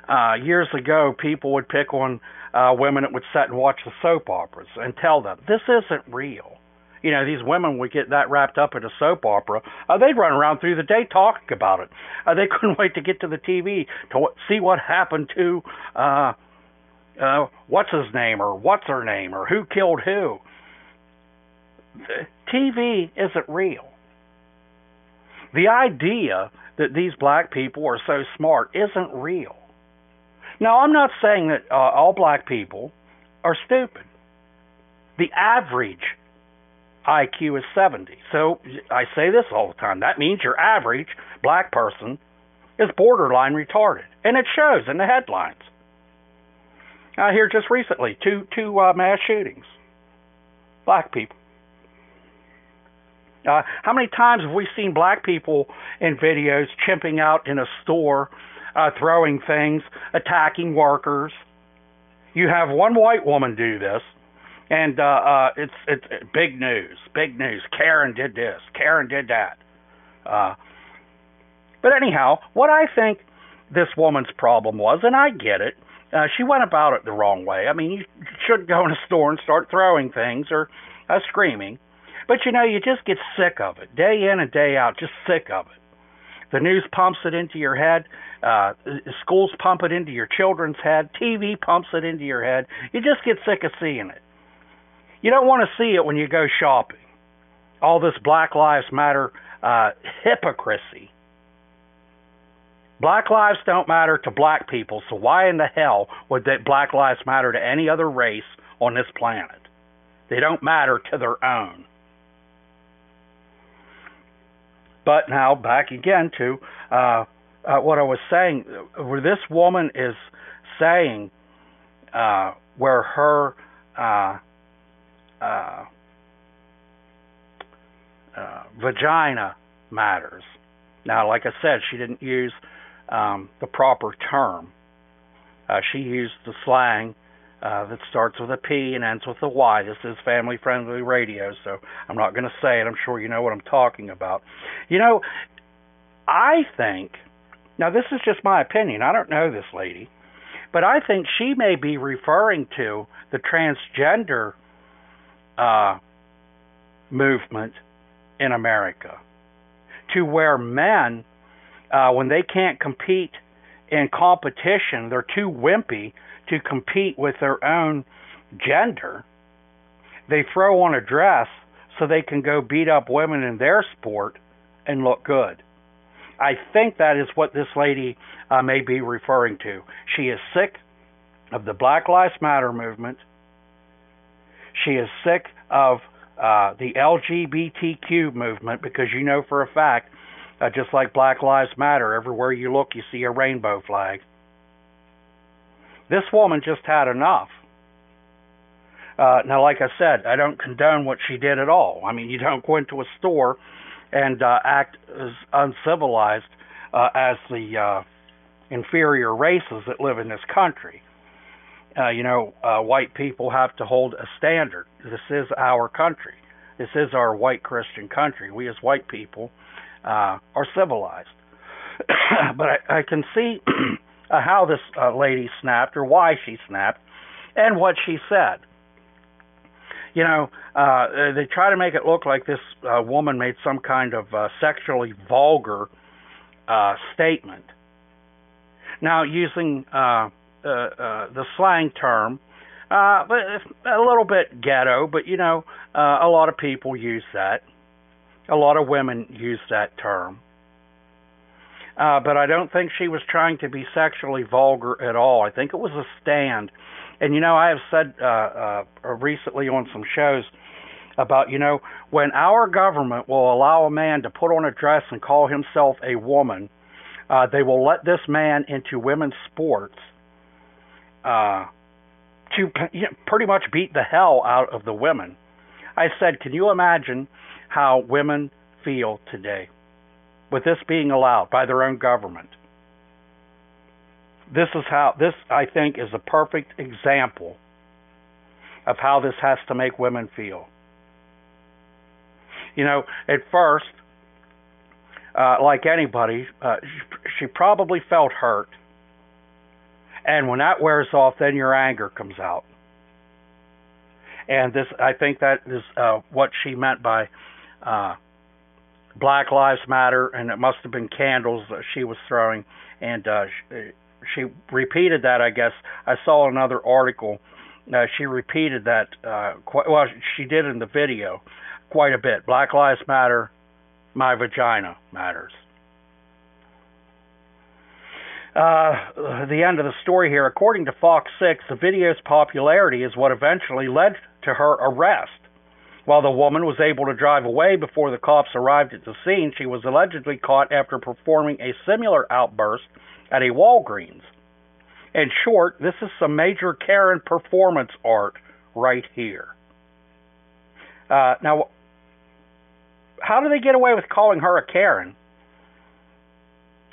uh, years ago, people would pick on uh, women that would sit and watch the soap operas and tell them, this isn't real. You know, these women would get that wrapped up in a soap opera. Uh, they'd run around through the day talking about it. Uh, they [LAUGHS] couldn't wait to get to the TV to see what happened to uh, uh, what's his name or what's her name or who killed who. TV isn't real. The idea that these black people are so smart isn't real. Now, I'm not saying that uh, all black people are stupid. The average IQ is 70. So I say this all the time. That means your average black person is borderline retarded. And it shows in the headlines. Uh, here just recently, two two uh, mass shootings, black people. Uh, how many times have we seen black people in videos chimping out in a store, uh, throwing things, attacking workers? You have one white woman do this, and uh, uh, it's it's big news, big news. Karen did this, Karen did that. Uh, but anyhow, what I think this woman's problem was, and I get it, uh, she went about it the wrong way. I mean, you shouldn't go in a store and start throwing things or uh, screaming. But you know, you just get sick of it, day in and day out, just sick of it. The news pumps it into your head. Uh, schools pump it into your children's head. TV pumps it into your head. You just get sick of seeing it. You don't want to see it when you go shopping. All this Black Lives Matter uh, hypocrisy. Black lives don't matter to black people, so why in the hell would that Black Lives matter to any other race on this planet? They don't matter to their own. But now back again to uh, uh, what I was saying, where this woman is saying uh, where her uh, uh, uh, vagina matters. Now, like I said, she didn't use um, the proper term. Uh, she used the slang uh, that starts with a P and ends with a Y. This is family friendly radio, so I'm not going to say it. I'm sure you know what I'm talking about. You know, I think, now this is just my opinion, I don't know this lady, but I think she may be referring to the transgender uh, movement in America, to where men, uh, when they can't compete in competition, they're too wimpy to compete with their own gender. They throw on a dress so they can go beat up women in their sport and look good. I think that is what this lady uh, may be referring to. She is sick of the Black Lives Matter movement. She is sick of uh, the LGBTQ movement because you know for a fact, uh, just like Black Lives Matter, everywhere you look, you see a rainbow flag. This woman just had enough. Uh, now, like I said, I don't condone what she did at all. I mean, you don't go into a store and uh, act as uncivilized uh, as the uh, inferior races that live in this country. Uh, you know, uh, white people have to hold a standard. This is our country. This is our white Christian country. We as white people uh, are civilized. [COUGHS] but I, I can see [COUGHS] uh, how this uh, lady snapped or why she snapped and what she said. You know, uh, they try to make it look like this uh, woman made some kind of uh, sexually vulgar uh, statement. Now, using uh, uh, uh, the slang term, uh, but a little bit ghetto, but you know, uh, a lot of people use that. A lot of women use that term. Uh, but I don't think she was trying to be sexually vulgar at all. I think it was a stand. And you know, I have said uh, uh, recently on some shows about you know when our government will allow a man to put on a dress and call himself a woman, uh, they will let this man into women's sports uh, to you know, pretty much beat the hell out of the women. I said, can you imagine how women feel today? with this being allowed by their own government. This is how this I think is a perfect example of how this has to make women feel. You know, at first, uh, like anybody, uh, she, probably felt hurt, and when that wears off, then your anger comes out. And this, I think, that is uh, what she meant by uh, Black Lives Matter, and it must have been candles that she was throwing, and uh, she, she repeated that. I guess I saw another article. Uh, she repeated that uh, quite well. She did in the video quite a bit. Black Lives Matter, my vagina matters. Uh, the end of the story here. According to Fox 6, the video's popularity is what eventually led to her arrest. While the woman was able to drive away before the cops arrived at the scene, she was allegedly caught after performing a similar outburst at a Walgreens. In short, this is some major Karen performance art right here. Uh, now, how do they get away with calling her a Karen?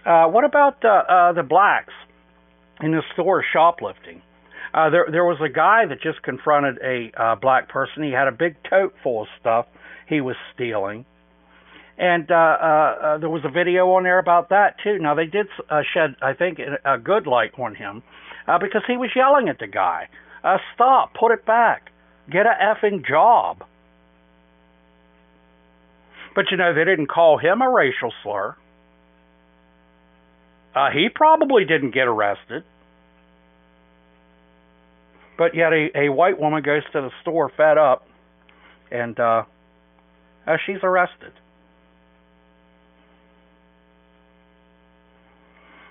Uh, what about uh, uh the blacks in the store shoplifting? Uh, there there was a guy that just confronted a uh, black person. He had a big tote full of stuff he was stealing, and uh, uh, uh, there was a video on there about that too. Now they did uh, shed, I think, a good light on him uh, because he was yelling at the guy, uh, "Stop! Put it back! Get a effing job!" But you know they didn't call him a racial slur. Uh, he probably didn't get arrested. But yet, a, a white woman goes to the store fed up, and uh, uh, she's arrested.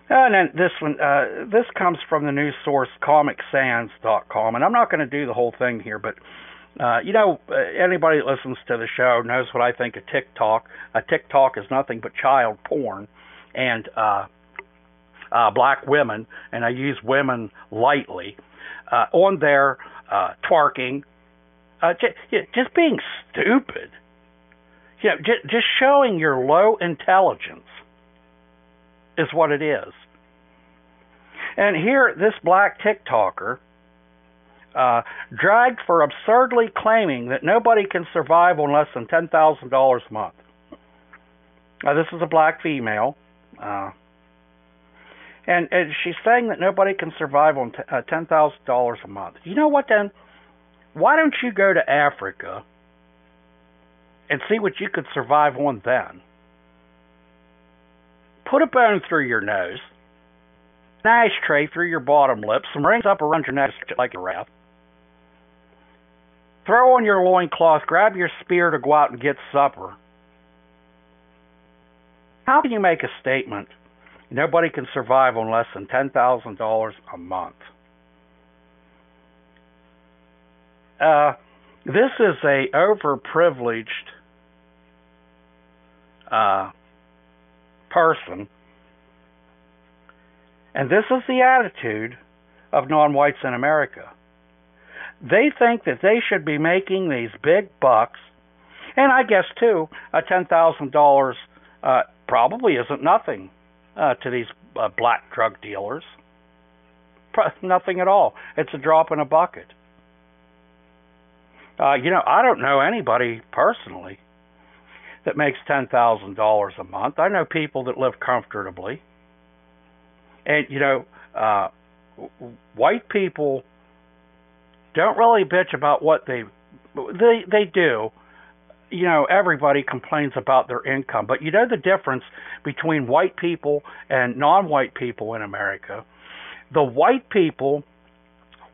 And then this one, uh, this comes from the news source ComicSands.com, and I'm not going to do the whole thing here, but uh, you know, uh, anybody that listens to the show knows what I think of TikTok. A TikTok is nothing but child porn, and uh, uh, black women, and I use women lightly, uh, on there uh, twerking, uh, just, just being stupid. You know, just, just showing your low intelligence is what it is. And here, this black TikToker uh, dragged for absurdly claiming that nobody can survive on less than ten thousand dollars a month. Now, this is a black female, uh, and, and she's saying that nobody can survive on t- uh, ten thousand dollars a month. You know what? Then, why don't you go to Africa and see what you could survive on then? Put a bone through your nose, an ashtray through your bottom lip, some rings up around your neck like a raft. Throw on your loincloth, grab your spear to go out and get supper. How can you make a statement nobody can survive on less than $10,000 a month? Uh, this is a overprivileged uh, person, and this is the attitude of non-whites in America. They think that they should be making these big bucks, and I guess too, a ten thousand uh, dollars probably isn't nothing uh, to these uh, black drug dealers. Nothing at all. It's a drop in a bucket. Uh, you know, I don't know anybody personally that makes ten thousand dollars a month. I know people that live comfortably, and you know, uh, white people don't really bitch about what they they they do. You know, everybody complains about their income, but you know the difference between white people and non-white people in America. The white people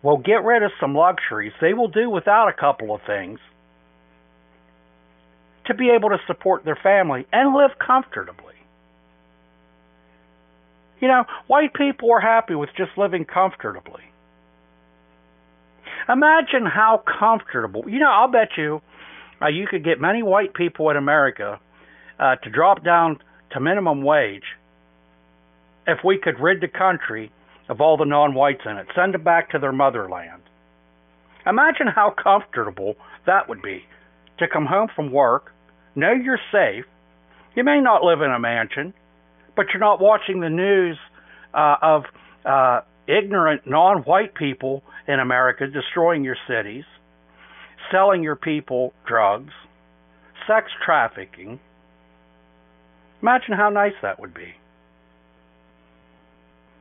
will get rid of some luxuries. They will do without a couple of things to be able to support their family and live comfortably. You know, white people are happy with just living comfortably. Imagine how comfortable. You know, I'll bet you uh, you could get many white people in America uh, to drop down to minimum wage if we could rid the country of all the non-whites in it, send them back to their motherland. Imagine how comfortable that would be to come home from work, know you're safe. You may not live in a mansion, but you're not watching the news uh, of uh, ignorant non-white people in America destroying your cities, selling your people drugs, sex trafficking. Imagine how nice that would be.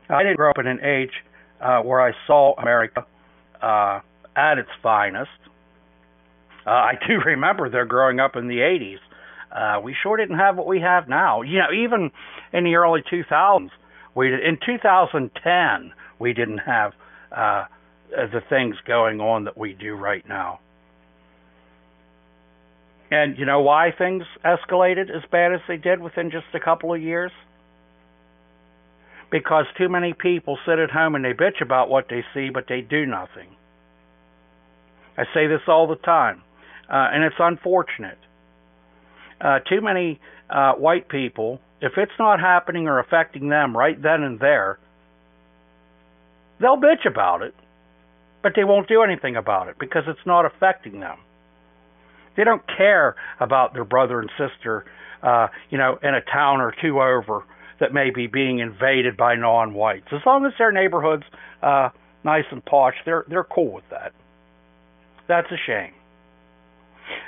I didn't grow up in an age uh, where I saw America uh, at its finest. Uh, I [LAUGHS] do remember there growing up in the 80s. Uh, we sure didn't have what we have now. You know, even in the early 2000s, we in 2010 we didn't have uh, the things going on that we do right now. And you know why things escalated as bad as they did within just a couple of years? Because too many people sit at home and they bitch about what they see, but they do nothing. I say this all the time, uh, and it's unfortunate. Uh, too many uh, white people, if it's not happening or affecting them right then and there, they'll bitch about it, but they won't do anything about it because it's not affecting them. They don't care about their brother and sister, uh, you know, in a town or two over that may be being invaded by non-whites. As long as their neighborhood's uh, nice and posh, they're they're cool with that. That's a shame.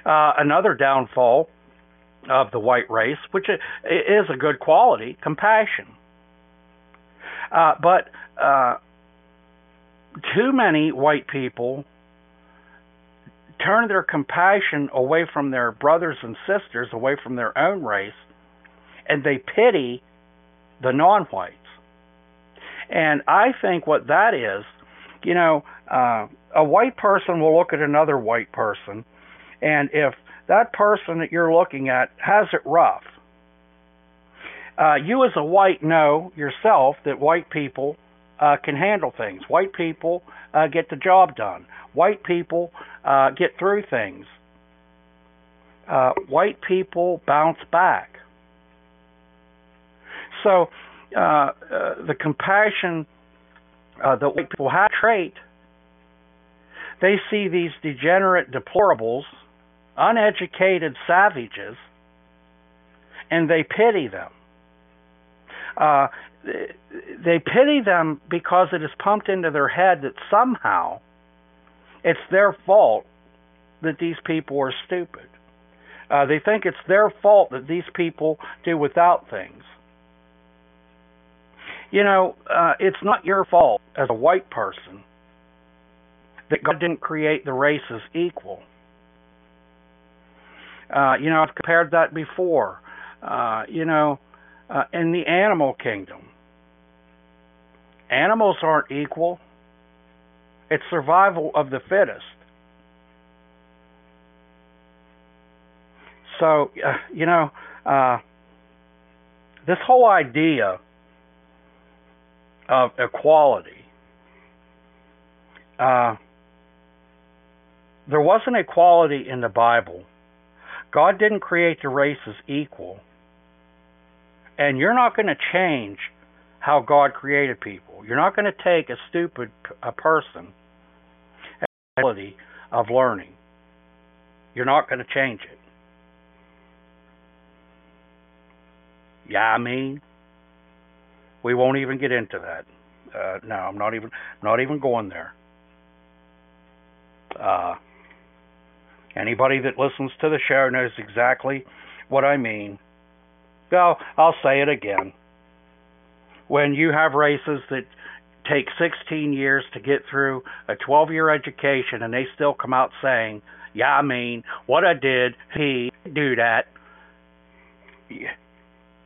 Uh, another downfall of the white race, which is a good quality, compassion. Uh, but uh, too many white people turn their compassion away from their brothers and sisters, away from their own race, and they pity the non whites. And I think what that is, you know, uh, a white person will look at another white person, and if that person that you're looking at has it rough, uh, you as a white know yourself that white people uh, can handle things. White people uh, get the job done. White people uh, get through things. Uh, white people bounce back. So, uh, uh, the compassion uh, that white people have trait, they see these degenerate deplorables, uneducated savages, and they pity them. Uh, they pity them because it is pumped into their head that somehow it's their fault that these people are stupid. Uh, they think it's their fault that these people do without things. You know, uh, it's not your fault as a white person that God didn't create the races equal. Uh, you know, I've compared that before. Uh, you know, uh, in the animal kingdom, animals aren't equal. It's survival of the fittest. So, uh, you know, uh, this whole idea of equality, uh, there wasn't equality in the Bible. God didn't create the races equal. And you're not going to change how God created people. You're not going to take a stupid a person ability of learning. You're not going to change it. Yeah, I mean, we won't even get into that. Uh, no, I'm not even not even going there. Uh, anybody that listens to the show knows exactly what I mean. Well, I'll say it again. When you have races that take 16 years to get through a 12 year education and they still come out saying, Yeah, I mean, what I did, he do that.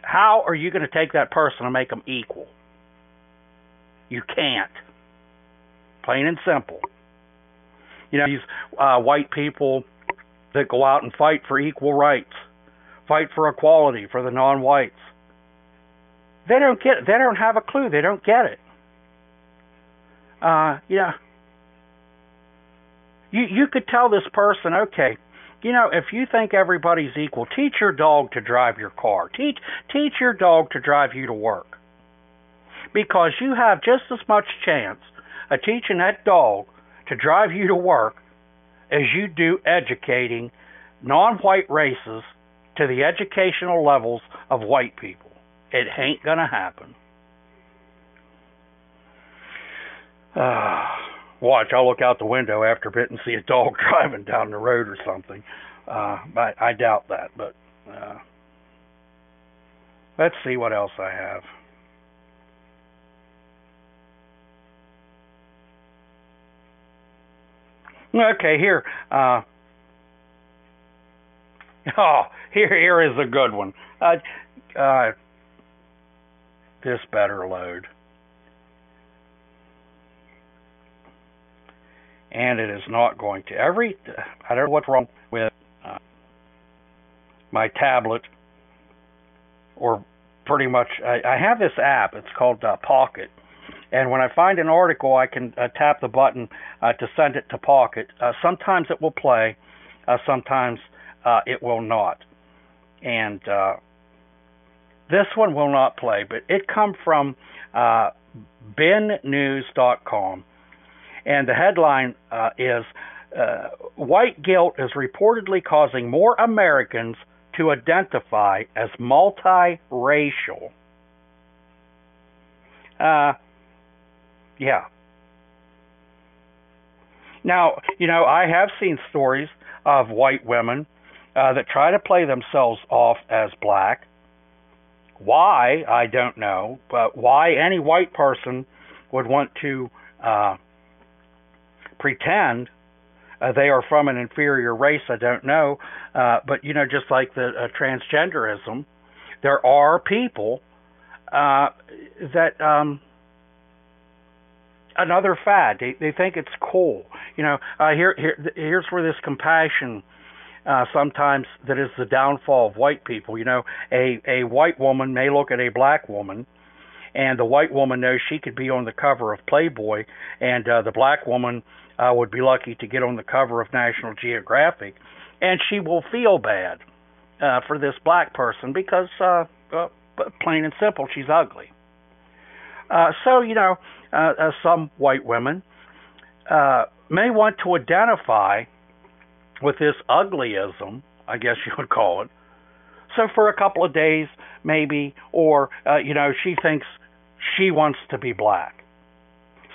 How are you going to take that person and make them equal? You can't. Plain and simple. You know, these uh, white people that go out and fight for equal rights, fight for equality for the non-whites. They don't get it. They don't have a clue. They don't get it. Uh, you know, you you could tell this person, okay, you know, if you think everybody's equal, teach your dog to drive your car. Teach teach your dog to drive you to work. Because you have just as much chance of teaching that dog to drive you to work as you do educating non-white races to the educational levels of white people. It ain't gonna happen. Uh, [SIGHS] watch, I'll look out the window after a bit and see a dog [LAUGHS] driving down the road or something. Uh, I, I doubt that, but uh, let's see what else I have. Okay, here. Uh, [LAUGHS] oh, here, here is a good one. Uh, uh, this better load. And it is not going to. Every, I don't know what's wrong with uh, my tablet, or pretty much, I, I have this app. It's called uh, Pocket and when I find an article, I can uh, tap the button uh, to send it to Pocket. Uh, sometimes it will play, uh, sometimes uh, it will not. And uh, this one will not play, but it come from uh, BenNews.com, and the headline uh, is uh, "White guilt is reportedly causing more Americans to identify as multiracial." Uh, yeah. Now, you know, I have seen stories of white women uh, that try to play themselves off as black. Why, I don't know, but why any white person would want to uh, pretend uh, they are from an inferior race, I don't know. Uh, but, you know, just like the uh, transgenderism, there are people uh, that. Um, another fad. They they think it's cool. You know, uh, here here here's where this compassion uh, sometimes that is the downfall of white people. You know, a a white woman may look at a black woman, and the white woman knows she could be on the cover of Playboy, and uh, the black woman uh, would be lucky to get on the cover of National Geographic, and she will feel bad uh, for this black person because, uh, uh, plain and simple, she's ugly. Uh, so, you know, uh, uh, some white women uh, may want to identify with this uglyism, I guess you would call it. So for a couple of days, maybe, or, uh, you know, she thinks she wants to be black.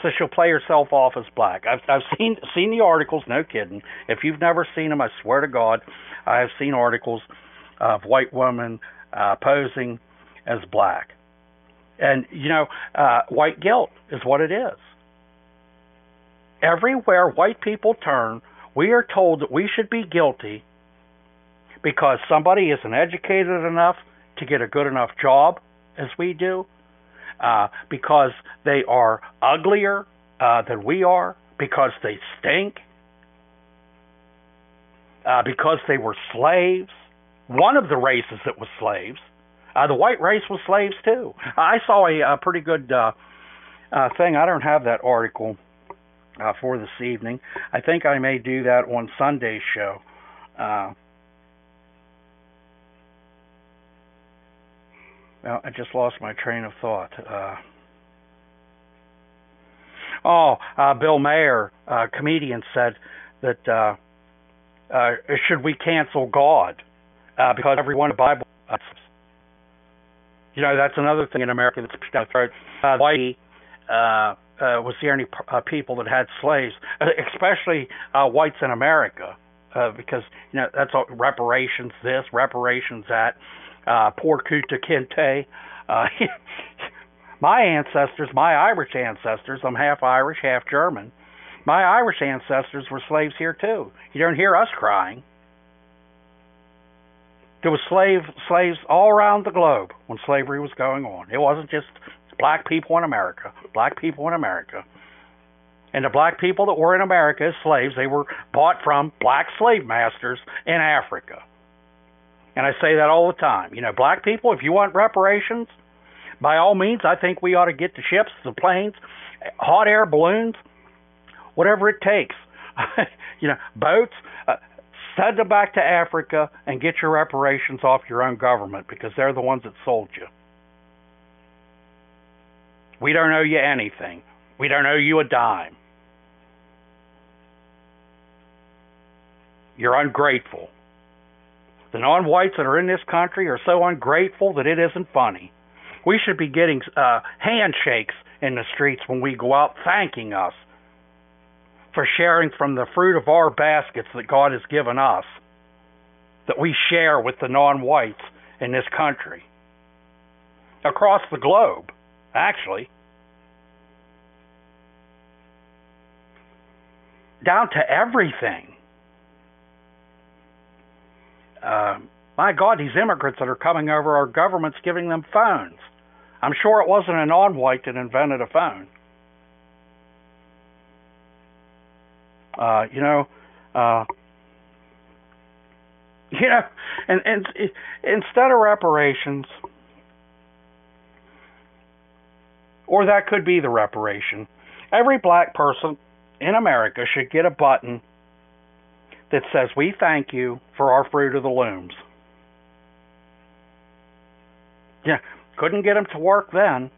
So she'll play herself off as black. I've I've seen seen the articles. No kidding. If you've never seen them, I swear to God, I have seen articles of white women uh, posing as black. And you know, uh, white guilt is what it is. Everywhere white people turn, we are told that we should be guilty because somebody isn't educated enough to get a good enough job as we do, uh, because they are uglier uh, than we are, because they stink, uh, because they were slaves. One of the races that was slaves. Uh, the white race was slaves too. I saw a, a pretty good uh, uh, thing. I don't have that article uh, for this evening. I think I may do that on Sunday's show. Uh, well, I just lost my train of thought. Uh, oh, uh, Bill Maher, uh, comedian, said that uh, uh, should we cancel God uh, because everyone in the Bible. Uh, you know, that's another thing in America that's pushed down the throat. Uh, uh, uh, was there any uh, people that had slaves, uh, especially uh, whites in America? Uh, because you know that's all, reparations this, reparations that, uh, poor Kunta Kinte. Uh, [LAUGHS] my ancestors, my Irish ancestors, I'm half Irish, half German. My Irish ancestors were slaves here too. You don't hear us crying. There was slave slaves all around the globe when slavery was going on. It wasn't just black people in America. Black people in America. And the black people that were in America as slaves, they were bought from black slave masters in Africa. And I say that all the time. You know, black people, if you want reparations, by all means, I think we ought to get the ships, the planes, hot air balloons, whatever it takes. [LAUGHS] you know, boats. Uh, send them back to Africa and get your reparations off your own government because they're the ones that sold you. We don't owe you anything. We don't owe you a dime. You're ungrateful. The non whites that are in this country are so ungrateful that it isn't funny. We should be getting uh, handshakes in the streets when we go out thanking us for sharing from the fruit of our baskets that God has given us, that we share with the non whites in this country. Across the globe, actually. Down to everything. Uh, my God, these immigrants that are coming over, our government's giving them phones. I'm sure it wasn't a non white that invented a phone. Uh, you know, uh, [LAUGHS] you know, and and instead of reparations, or that could be the reparation. Every black person in America should get a button that says, We thank you for our fruit of the looms. Yeah, couldn't get them to work then,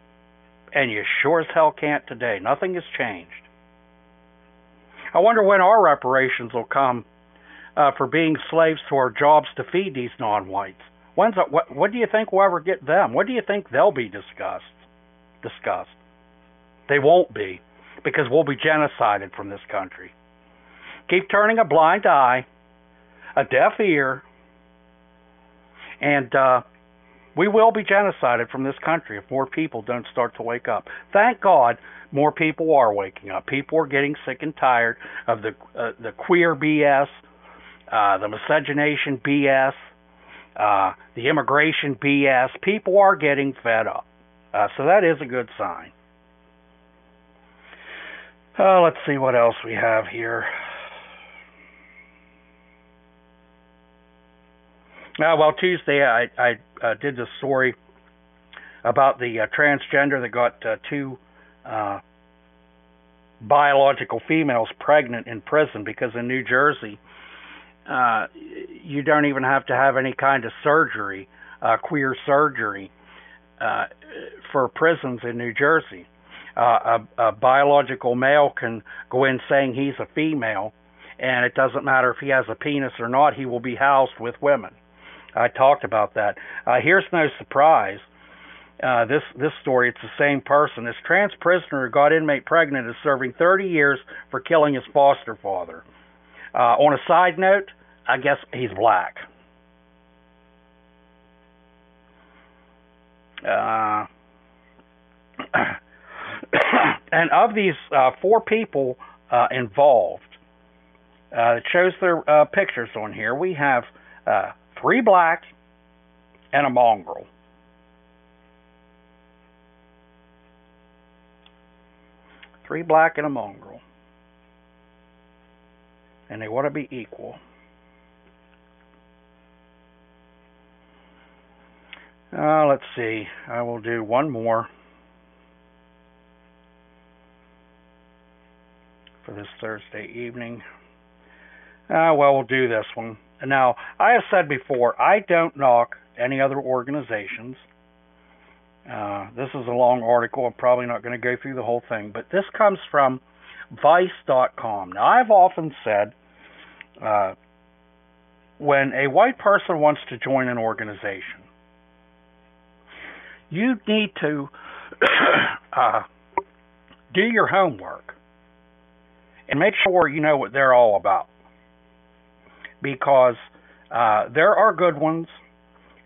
and you sure as hell can't today. Nothing has changed. I wonder when our reparations will come uh, for being slaves to our jobs to feed these non-whites. When's it, what, what do you think will ever get them? What do you think they'll be discussed? Discussed. They won't be, because we'll be genocided from this country. Keep turning a blind eye, a deaf ear, and uh, we will be genocided from this country if more people don't start to wake up. Thank God more people are waking up. People are getting sick and tired of the uh, the queer BS, uh, the miscegenation BS, uh, the immigration BS. People are getting fed up. Uh, so that is a good sign. Uh, let's see what else we have here. Uh, well, Tuesday I, I uh, did the story about the uh, transgender that got uh, two uh, biological females pregnant in prison because in New Jersey, uh, you don't even have to have any kind of surgery, uh, queer surgery, uh, for prisons in New Jersey. Uh, a, a biological male can go in saying he's a female, and it doesn't matter if he has a penis or not, he will be housed with women. I talked about that. Uh, here's no surprise. Uh, this this story, it's the same person. This trans prisoner who got inmate pregnant is serving 30 years for killing his foster father. Uh, on a side note, I guess he's black. Uh, [COUGHS] and of these uh, four people uh, involved, uh, it shows their uh, pictures on here. We have uh, three black and a mongrel. Three black and a mongrel. And they want to be equal. Uh, let's see. I will do one more for this Thursday evening. Uh, well, we'll do this one. Now, I have said before, I don't knock any other organizations. Uh, this is a long article. I'm probably not going to go through the whole thing, but this comes from Vice.com. Now, I've often said uh, when a white person wants to join an organization, you need to [COUGHS] uh, do your homework and make sure you know what they're all about. Because uh, there are good ones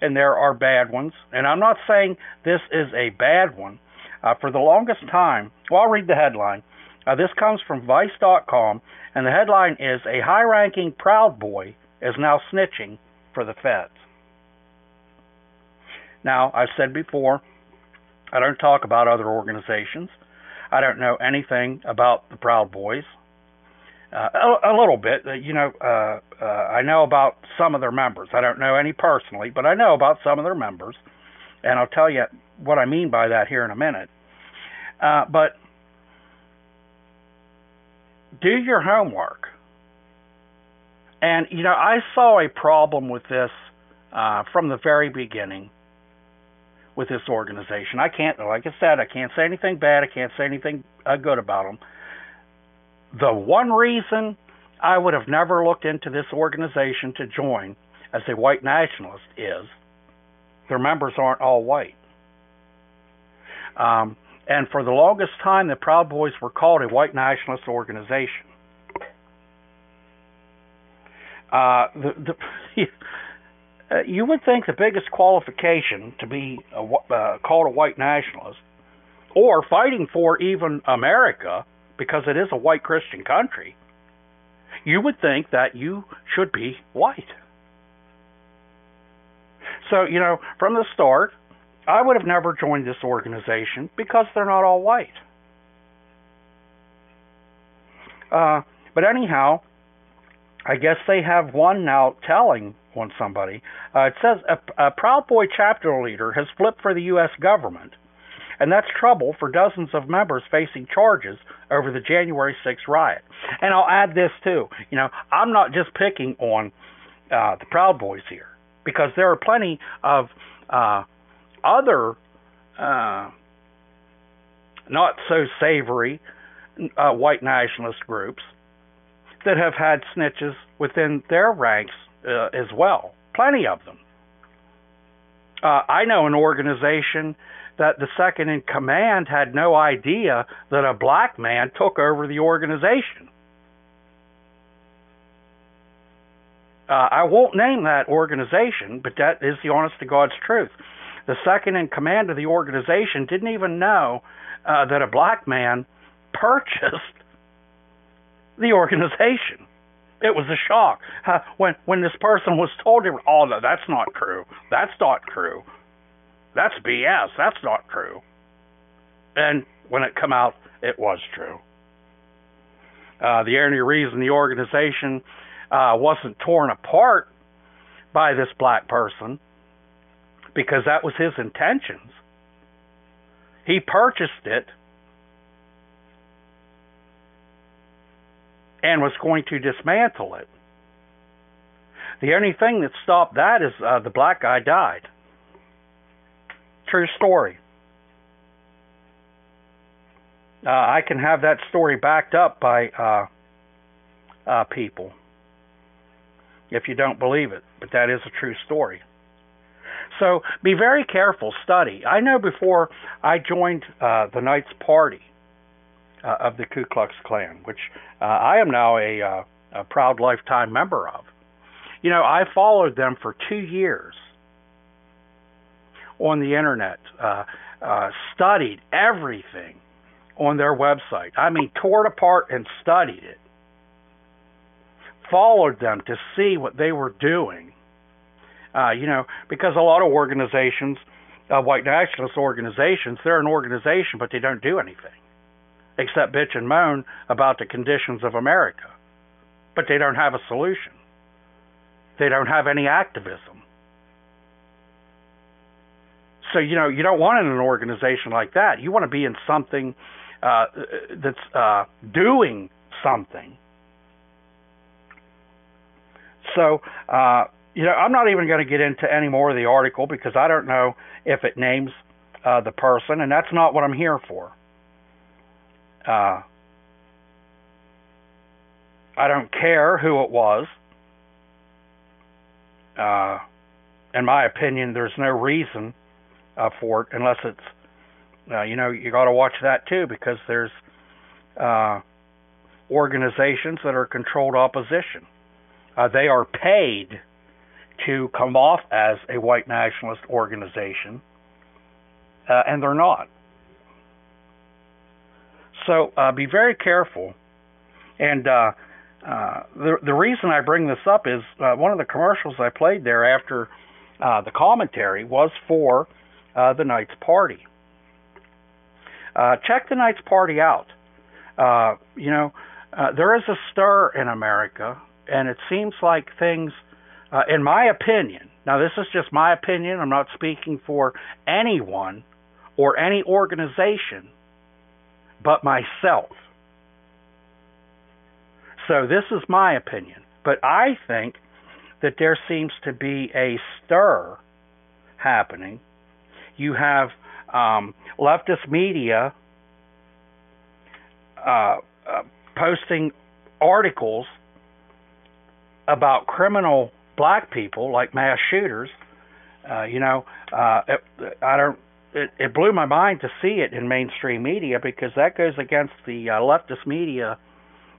and there are bad ones. And I'm not saying this is a bad one. Uh, for the longest time, well, I'll read the headline. Uh, this comes from Vice.com, and the headline is A high ranking Proud Boy is now snitching for the feds. Now, I've said before, I don't talk about other organizations. I don't know anything about the Proud Boys. Uh, a, a little bit, uh, you know. Uh, uh, I know about some of their members. I don't know any personally, but I know about some of their members, and I'll tell you what I mean by that here in a minute. Uh, but do your homework. And you know, I saw a problem with this uh, from the very beginning with this organization. I can't, like I said, I can't say anything bad. I can't say anything uh, good about them. The one reason I would have never looked into this organization to join as a white nationalist is their members aren't all white. Um, and for the longest time, the Proud Boys were called a white nationalist organization. Uh, the, the, [LAUGHS] uh, you would think the biggest qualification to be a, uh, called a white nationalist, or fighting for even America, because it is a white Christian country, you would think that you should be white. So, you know, from the start, I would have never joined this organization because they're not all white. Uh, but anyhow, I guess they have one now telling on somebody. Uh, it says a, a Proud Boy chapter leader has flipped for the U.S. government, and that's trouble for dozens of members facing charges over the January 6th riot. And I'll add this too. You know, I'm not just picking on uh, the Proud Boys here because there are plenty of uh, other uh, not so savory uh, white nationalist groups that have had snitches within their ranks uh, as well. Plenty of them. Uh, I know an organization that the second in command had no idea that a black man took over the organization. Uh, I won't name that organization, but that is the honest to God's truth. The second in command of the organization didn't even know uh, that a black man purchased the organization. It was a shock uh, when when this person was told, "Oh, no, that's not true. That's not true. That's BS. That's not true." And when it come out, it was true. Uh, the only reason the organization uh, wasn't torn apart by this black person because that was his intentions. He purchased it and was going to dismantle it. The only thing that stopped that is uh, the black guy died. true story. Uh, I can have that story backed up by uh, uh, people if you don't believe it, but that is a true story. So be very careful, study. I know before I joined uh, the Knights Party uh, of the Ku Klux Klan, which uh, I am now a, uh, a proud lifetime member of. You know, I followed them for two years on the internet, uh, uh, studied everything on their website. I mean, tore it apart and studied it. Followed them to see what they were doing. Uh, you know, because a lot of organizations, uh, white nationalist organizations, they're an organization, but they don't do anything except bitch and moan about the conditions of America. But they don't have a solution. They don't have any activism. So, you know, you don't want an organization like that. You want to be in something uh, that's uh, doing something. So, uh, you know, I'm not even going to get into any more of the article because I don't know if it names uh, the person, and that's not what I'm here for. Uh, I don't care who it was. Uh, in my opinion, there's no reason uh, for it unless it's, uh, you know, you got to watch that too because there's uh, organizations that are controlled opposition. Uh, they are paid to come off as a white nationalist organization, uh, and they're not. So uh, be very careful. And uh, uh, the the reason I bring this up is uh, one of the commercials I played there after uh, the commentary was for uh, the Knights Party. Uh, check the Knights Party out. Uh, you know, uh, there is a stir in America, and it seems like things, uh, in my opinion, now this is just my opinion, I'm not speaking for anyone or any organization but myself. So this is my opinion. But I think that there seems to be a stir happening. You have um, leftist media uh, uh, posting articles about criminal black people, like mass shooters. Uh, you know, uh, I don't. It, it blew my mind to see it in mainstream media because that goes against the uh, leftist media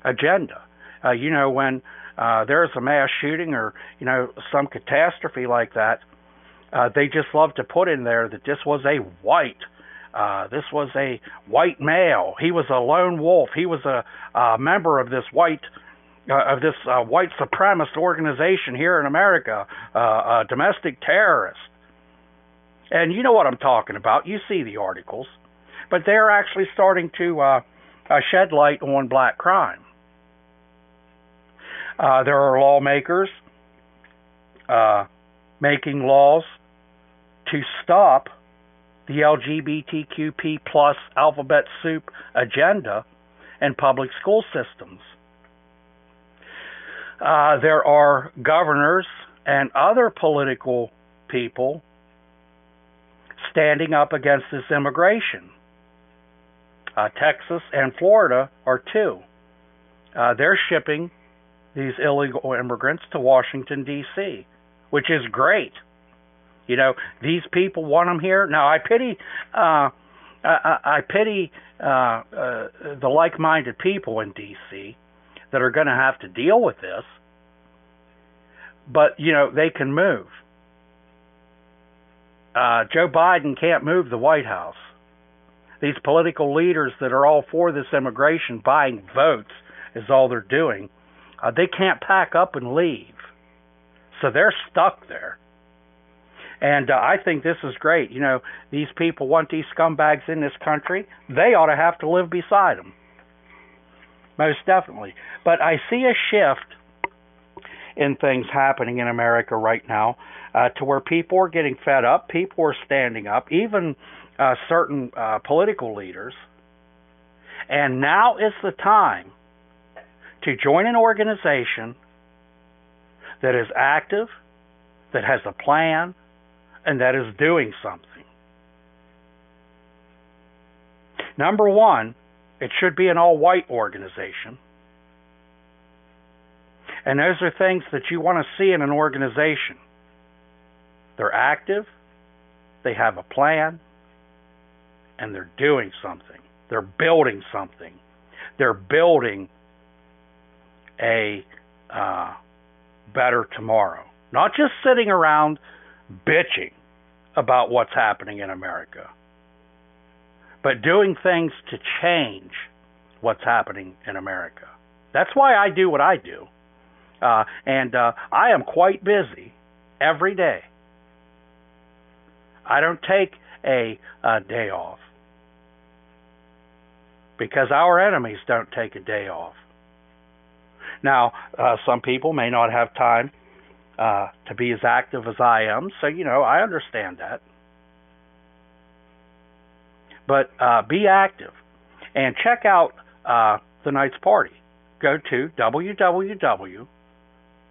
agenda. Uh, you know, when uh, there's a mass shooting or you know some catastrophe like that, uh, they just love to put in there that this was a white, uh, this was a white male. He was a lone wolf. He was a, a member of this white. Uh, of this uh, white supremacist organization here in America, uh, a domestic terrorist. And you know what I'm talking about. You see the articles. But they're actually starting to uh, uh, shed light on black crime. Uh, there are lawmakers uh, making laws to stop the LGBTQP plus alphabet soup agenda in public school systems. Uh, there are governors and other political people standing up against this immigration. Uh, Texas and Florida are two. Uh, they're shipping these illegal immigrants to Washington, D.C., which is great. You know, these people want them here. Now, I pity, uh, I, I pity uh, uh, the like-minded people in D.C. that are going to have to deal with this. But you know, they can move. Uh, Joe Biden can't move the White House. These political leaders that are all for this immigration, buying votes, is all they're doing. Uh, they can't pack up and leave. So they're stuck there. And uh, I think this is great. You know, these people want these scumbags in this country. They ought to have to live beside them. Most definitely. But I see a shift in things happening in America right now uh, to where people are getting fed up, people are standing up, even uh, certain uh, political leaders. And now is the time to join an organization that is active, that has a plan, and that is doing something. Number one, it should be an all white organization. And those are things that you want to see in an organization. They're active, they have a plan, and they're doing something. They're building something. They're building a uh, better tomorrow. Not just sitting around bitching about what's happening in America, but doing things to change what's happening in America. That's why I do what I do. Uh, and uh, I am quite busy every day. I don't take a, a day off because our enemies don't take a day off. Now, uh, some people may not have time uh, to be as active as I am, so you know I understand that. But uh, be active and check out uh, the Knights Party. Go to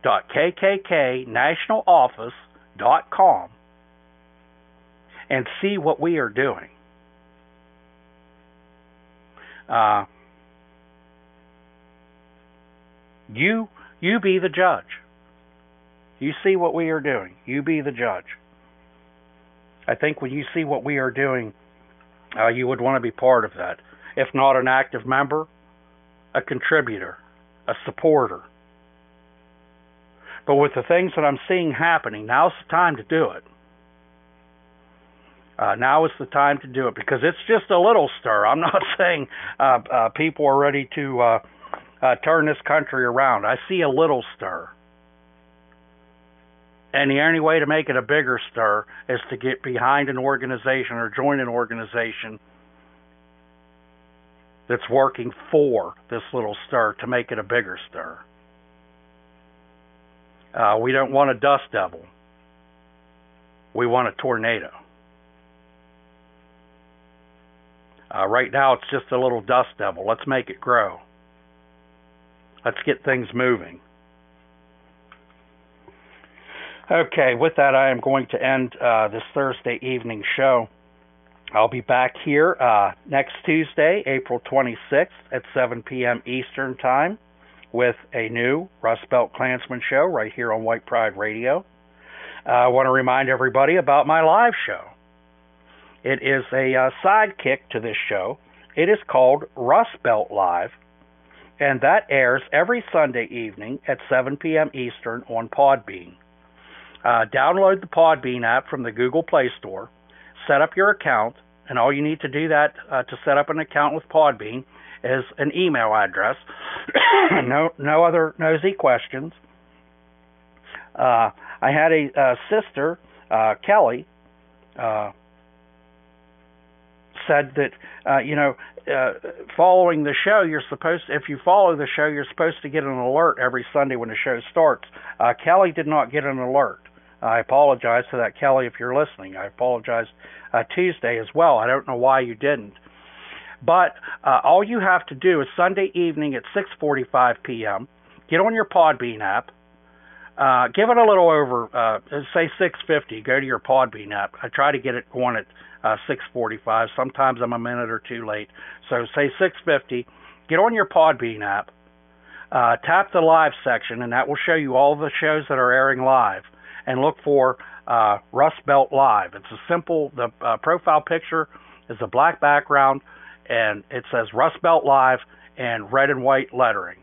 www.kkknationaloffice.com and see what we are doing. Uh, you you be the judge. You see what we are doing. You be the judge. I think when you see what we are doing, uh, you would want to be part of that. If not an active member, a contributor, a supporter. But with the things that I'm seeing happening, now's the time to do it. Uh, now is the time to do it because it's just a little stir. I'm not [LAUGHS] saying uh, uh, people are ready to uh, uh, turn this country around. I see a little stir. And the only way to make it a bigger stir is to get behind an organization or join an organization that's working for this little stir to make it a bigger stir. Uh, we don't want a dust devil. We want a tornado. Uh, right now, it's just a little dust devil. Let's make it grow. Let's get things moving. Okay, with that, I am going to end uh, this Thursday evening show. I'll be back here uh, next Tuesday, April 26th at 7 p.m. Eastern Time with a new Rust Belt Klansman show right here on White Pride Radio. Uh, I want to remind everybody about my live show. It is a uh, sidekick to this show. It is called Rust Belt Live, and that airs every Sunday evening at 7 p.m. Eastern on Podbean. Uh, download the Podbean app from the Google Play Store, set up your account, and all you need to do that uh, to set up an account with Podbean is an email address. [COUGHS] no, no other nosy questions. Uh, I had a uh, sister, uh, Kelly, uh, said that uh, you know, uh, following the show, you're supposed to, if you follow the show, you're supposed to get an alert every Sunday when the show starts. Uh, Kelly did not get an alert. I apologize to that, Kelly, if you're listening. I apologize Tuesday as well. I don't know why you didn't. But uh, all you have to do is Sunday evening at 6:45 p.m. Get on your Podbean app. Uh, give it a little over, uh, say 6:50. Go to your Podbean app. I try to get it going at uh, 6:45. Sometimes I'm a minute or two late. So say 6:50. Get on your Podbean app. Uh, tap the live section, and that will show you all the shows that are airing live and look for uh, Rust Belt Live. It's a simple, the uh, profile picture is a black background and it says Rust Belt Live and red and white lettering.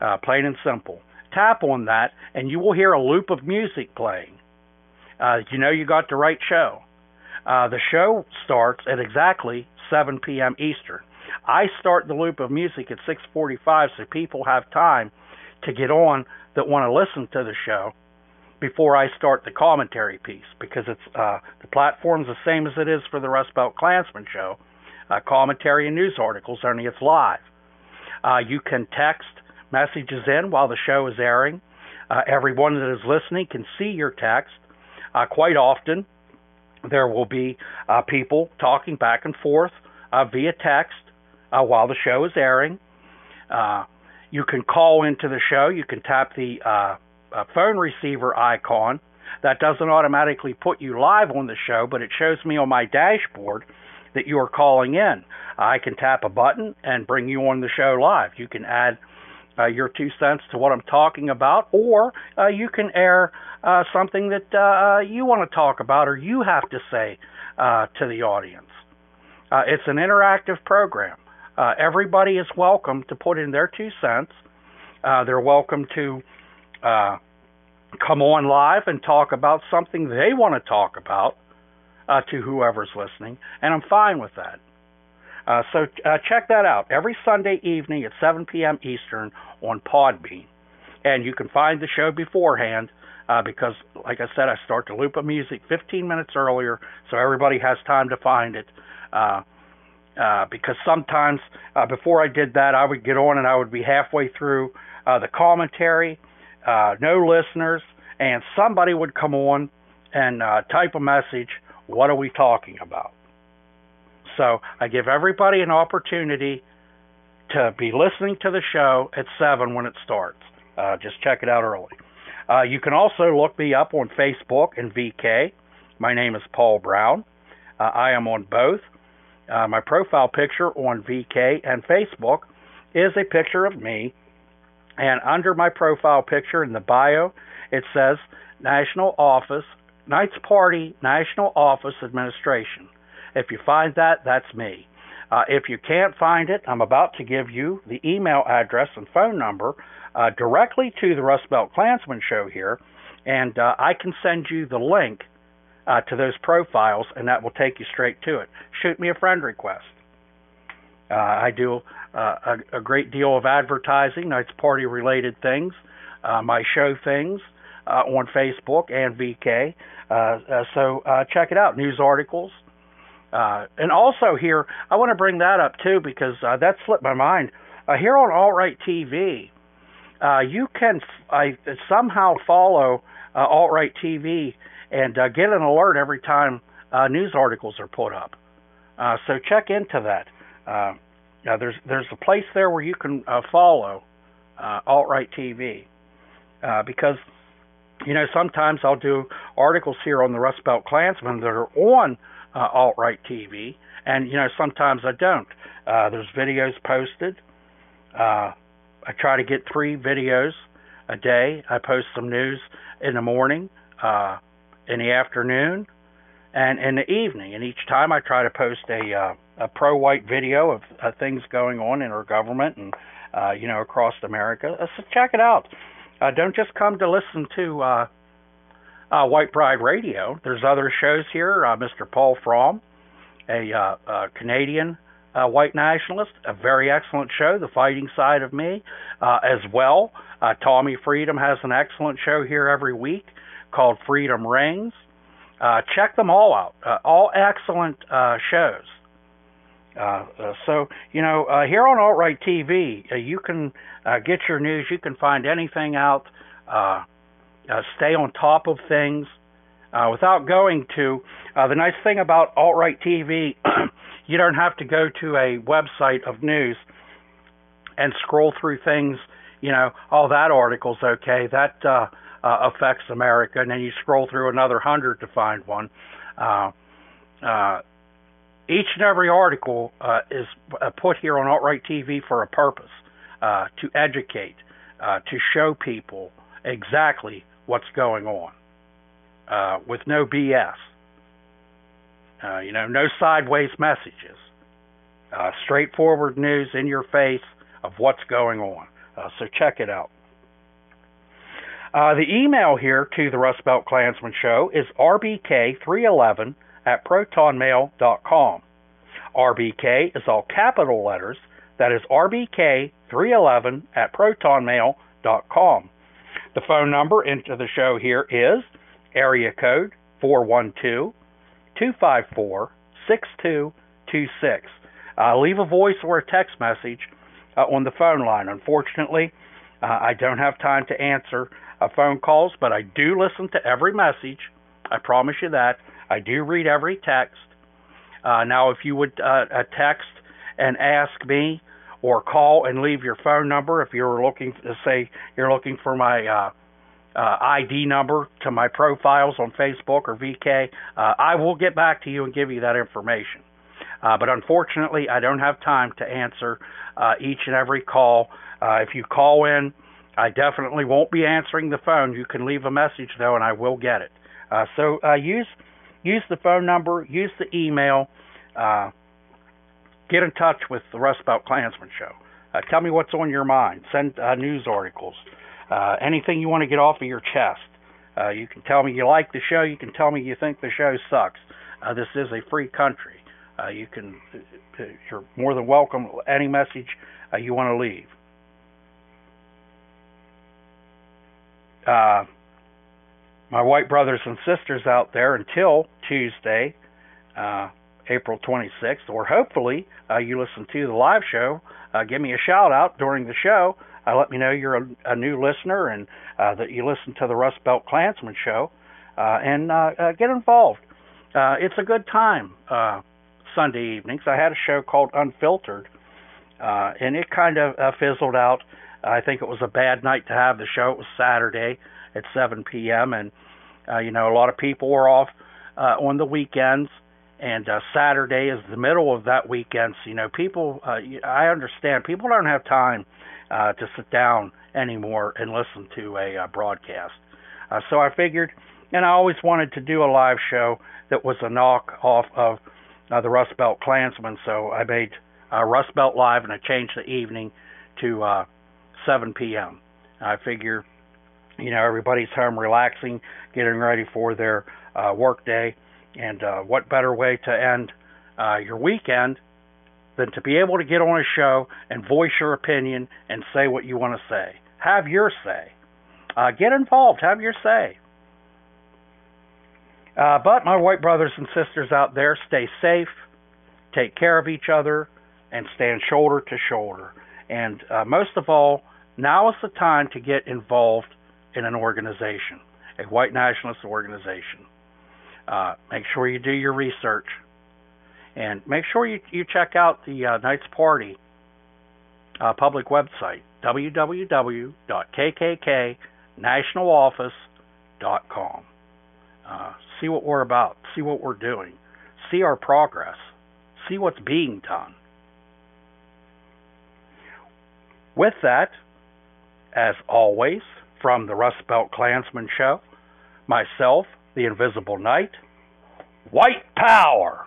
Uh, plain and simple. Tap on that and you will hear a loop of music playing. Uh, you know you got the right show. Uh, the show starts at exactly 7 p.m. Eastern. I start the loop of music at 6:45 so people have time to get on that want to listen to the show before I start the commentary piece because it's uh, the platform's the same as it is for the Rust Belt Klansman show. Uh, commentary and news articles, only it's live. Uh, you can text messages in while the show is airing. Uh, everyone that is listening can see your text. Uh, quite often, there will be uh, people talking back and forth via text while the show is airing. you can call into the show. You can tap the phone receiver icon. That doesn't automatically put you live on the show, but it shows me on my dashboard that you are calling in. I can tap a button and bring you on the show live. You can add uh, your two cents to what I'm talking about, or uh, you can air uh, something that uh, you want to talk about or you have to say uh, to the audience. Uh, it's an interactive program. everybody is welcome to put in their two cents. they're welcome to come on live and talk about something they want to talk about to whoever's listening, and I'm fine with that. Uh, so uh, check that out every Sunday evening at 7 p.m. Eastern on Podbean. And you can find the show beforehand uh, because, like I said, I start the loop of music 15 minutes earlier so everybody has time to find it. Uh, uh, because sometimes uh, before I did that, I would get on and I would be halfway through uh, the commentary, uh, no listeners, and somebody would come on and uh, type a message. What are we talking about? So I give everybody an opportunity to be listening to the show at 7 when it starts. Uh, just check it out early. Uh, you can also look me up on Facebook and VK. My name is Paul Brown. Uh, I am on both. Uh, my profile picture on VK and Facebook is a picture of me. And under my profile picture in the bio, it says National Office, Knights Party National Office Administration. If you find that, that's me. Uh, if you can't find it, I'm about to give you the email address and phone number uh, directly to the Rust Belt Klansman show here, and uh, I can send you the link uh, to those profiles, and that will take you straight to it. Shoot me a friend request. Uh, I do uh, a, a, great deal of advertising, Knights Party related things, my show things on Facebook and VK. so check it out. News articles, uh, and also here, I want to bring that up too because uh, that slipped my mind. Uh, here on Alt Right TV, uh, you can somehow follow uh, Alt Right TV and uh, get an alert every time uh, news articles are put up. Uh, so check into that. Uh, there's there's a place there where you can uh, follow uh, Alt Right TV uh, because you know sometimes I'll do articles here on the Rust Belt Klansman that are on uh, alt right TV, and you know sometimes I don't. Uh, there's videos posted. Uh, I try to get three videos a day. I post some news in the morning, uh, in the afternoon, and in the evening. And each time I try to post a uh, a pro-white video of uh, things going on in our government and uh, you know across America. So check it out. Uh, don't just come to listen to uh, uh, White Pride Radio. There's other shows here. Uh, Mr. Paul Fromm, a, uh, a Canadian uh, white nationalist, a very excellent show, The Fighting Side of Me, uh, as well. Uh, Tommy Freedom has an excellent show here every week called Freedom Rings. Uh, check them all out. Uh, all excellent uh, shows. Uh, uh, so you know, uh, here on Alt Right TV, uh, you can uh, get your news. You can find anything out. Uh, uh, stay on top of things uh, without going to. Uh, the nice thing about alt right TV, [CLEARS THROAT] you don't have to go to a website of news and scroll through things. You know, oh that article's okay, that uh, uh, affects America, and then you scroll through another hundred to find one. Uh, uh, each and every article uh, is uh, put here on alt right TV for a purpose, uh, to educate, uh, to show people exactly what's going on uh, with no BS. Uh, you know, no sideways messages. Straightforward news in your face of what's going on. So check it out. The email here to the Rust Belt Klansman Show is rbk311 at protonmail.com. RBK is all capital letters. That is rbk311 at protonmail.com. The phone number into the show here is area code 412 254 6226. Uh, leave a voice or a text message uh, on the phone line. Unfortunately, uh, I don't have time to answer uh, phone calls, but I do listen to every message. I promise you that. I do read every text. Uh, now, if you would uh, text and ask me or call and leave your phone number if you're looking to say you're looking for my uh, uh, ID number to my profiles on Facebook or VK. Uh, I will get back to you and give you that information. Uh, but unfortunately, I don't have time to answer uh, each and every call. Uh, if you call in, I definitely won't be answering the phone. You can leave a message though, and I will get it. Uh, so uh, use use the phone number, use the email, uh, get in touch with the Rust Belt Klansman Show. Uh, tell me what's on your mind. Send uh, news articles, uh, anything you want to get off of your chest. Uh, you can tell me you like the show. You can tell me you think the show sucks. Uh, this is a free country. You can, you're more than welcome. Any message you want to leave. My white brothers and sisters out there until Tuesday, uh, April 26th, or hopefully uh, you listen to the live show. Uh, give me a shout out during the show. Uh, let me know you're a, a new listener and uh, that you listen to the Rust Belt Klansman show, uh, and uh, uh, get involved. Uh, it's a good time uh, Sunday evenings. I had a show called Unfiltered, uh, and it kind of uh, fizzled out. I think it was a bad night to have the show. It was Saturday at 7 p.m. and uh, you know a lot of people were off uh, on the weekends, and uh, Saturday is the middle of that weekend. So you know people. Uh, I understand people don't have time uh, to sit down anymore and listen to a uh, broadcast. Uh, so I figured, and I always wanted to do a live show that was a knock off of uh, the Rust Belt Klansman. So I made uh, Rust Belt Live and I changed the evening to uh, 7 p.m. I figure, you know, everybody's home relaxing, getting ready for their uh, work day, and uh, what better way to end uh, your weekend than to be able to get on a show and voice your opinion and say what you want to say. Have your say. Uh, get involved. Have your say. Uh, but my white brothers and sisters out there, stay safe, take care of each other, and stand shoulder to shoulder. And uh, most of all, now is the time to get involved in an organization, a white nationalist organization. Uh, make sure you do your research. And make sure you, you check out the uh, Knights Party uh, public website, www.kkknationaloffice.com. Uh, see what we're about, see what we're doing, see our progress, see what's being done. With that, as always, from the Rust Belt Klansman Show, myself, the Invisible Knight, White Power!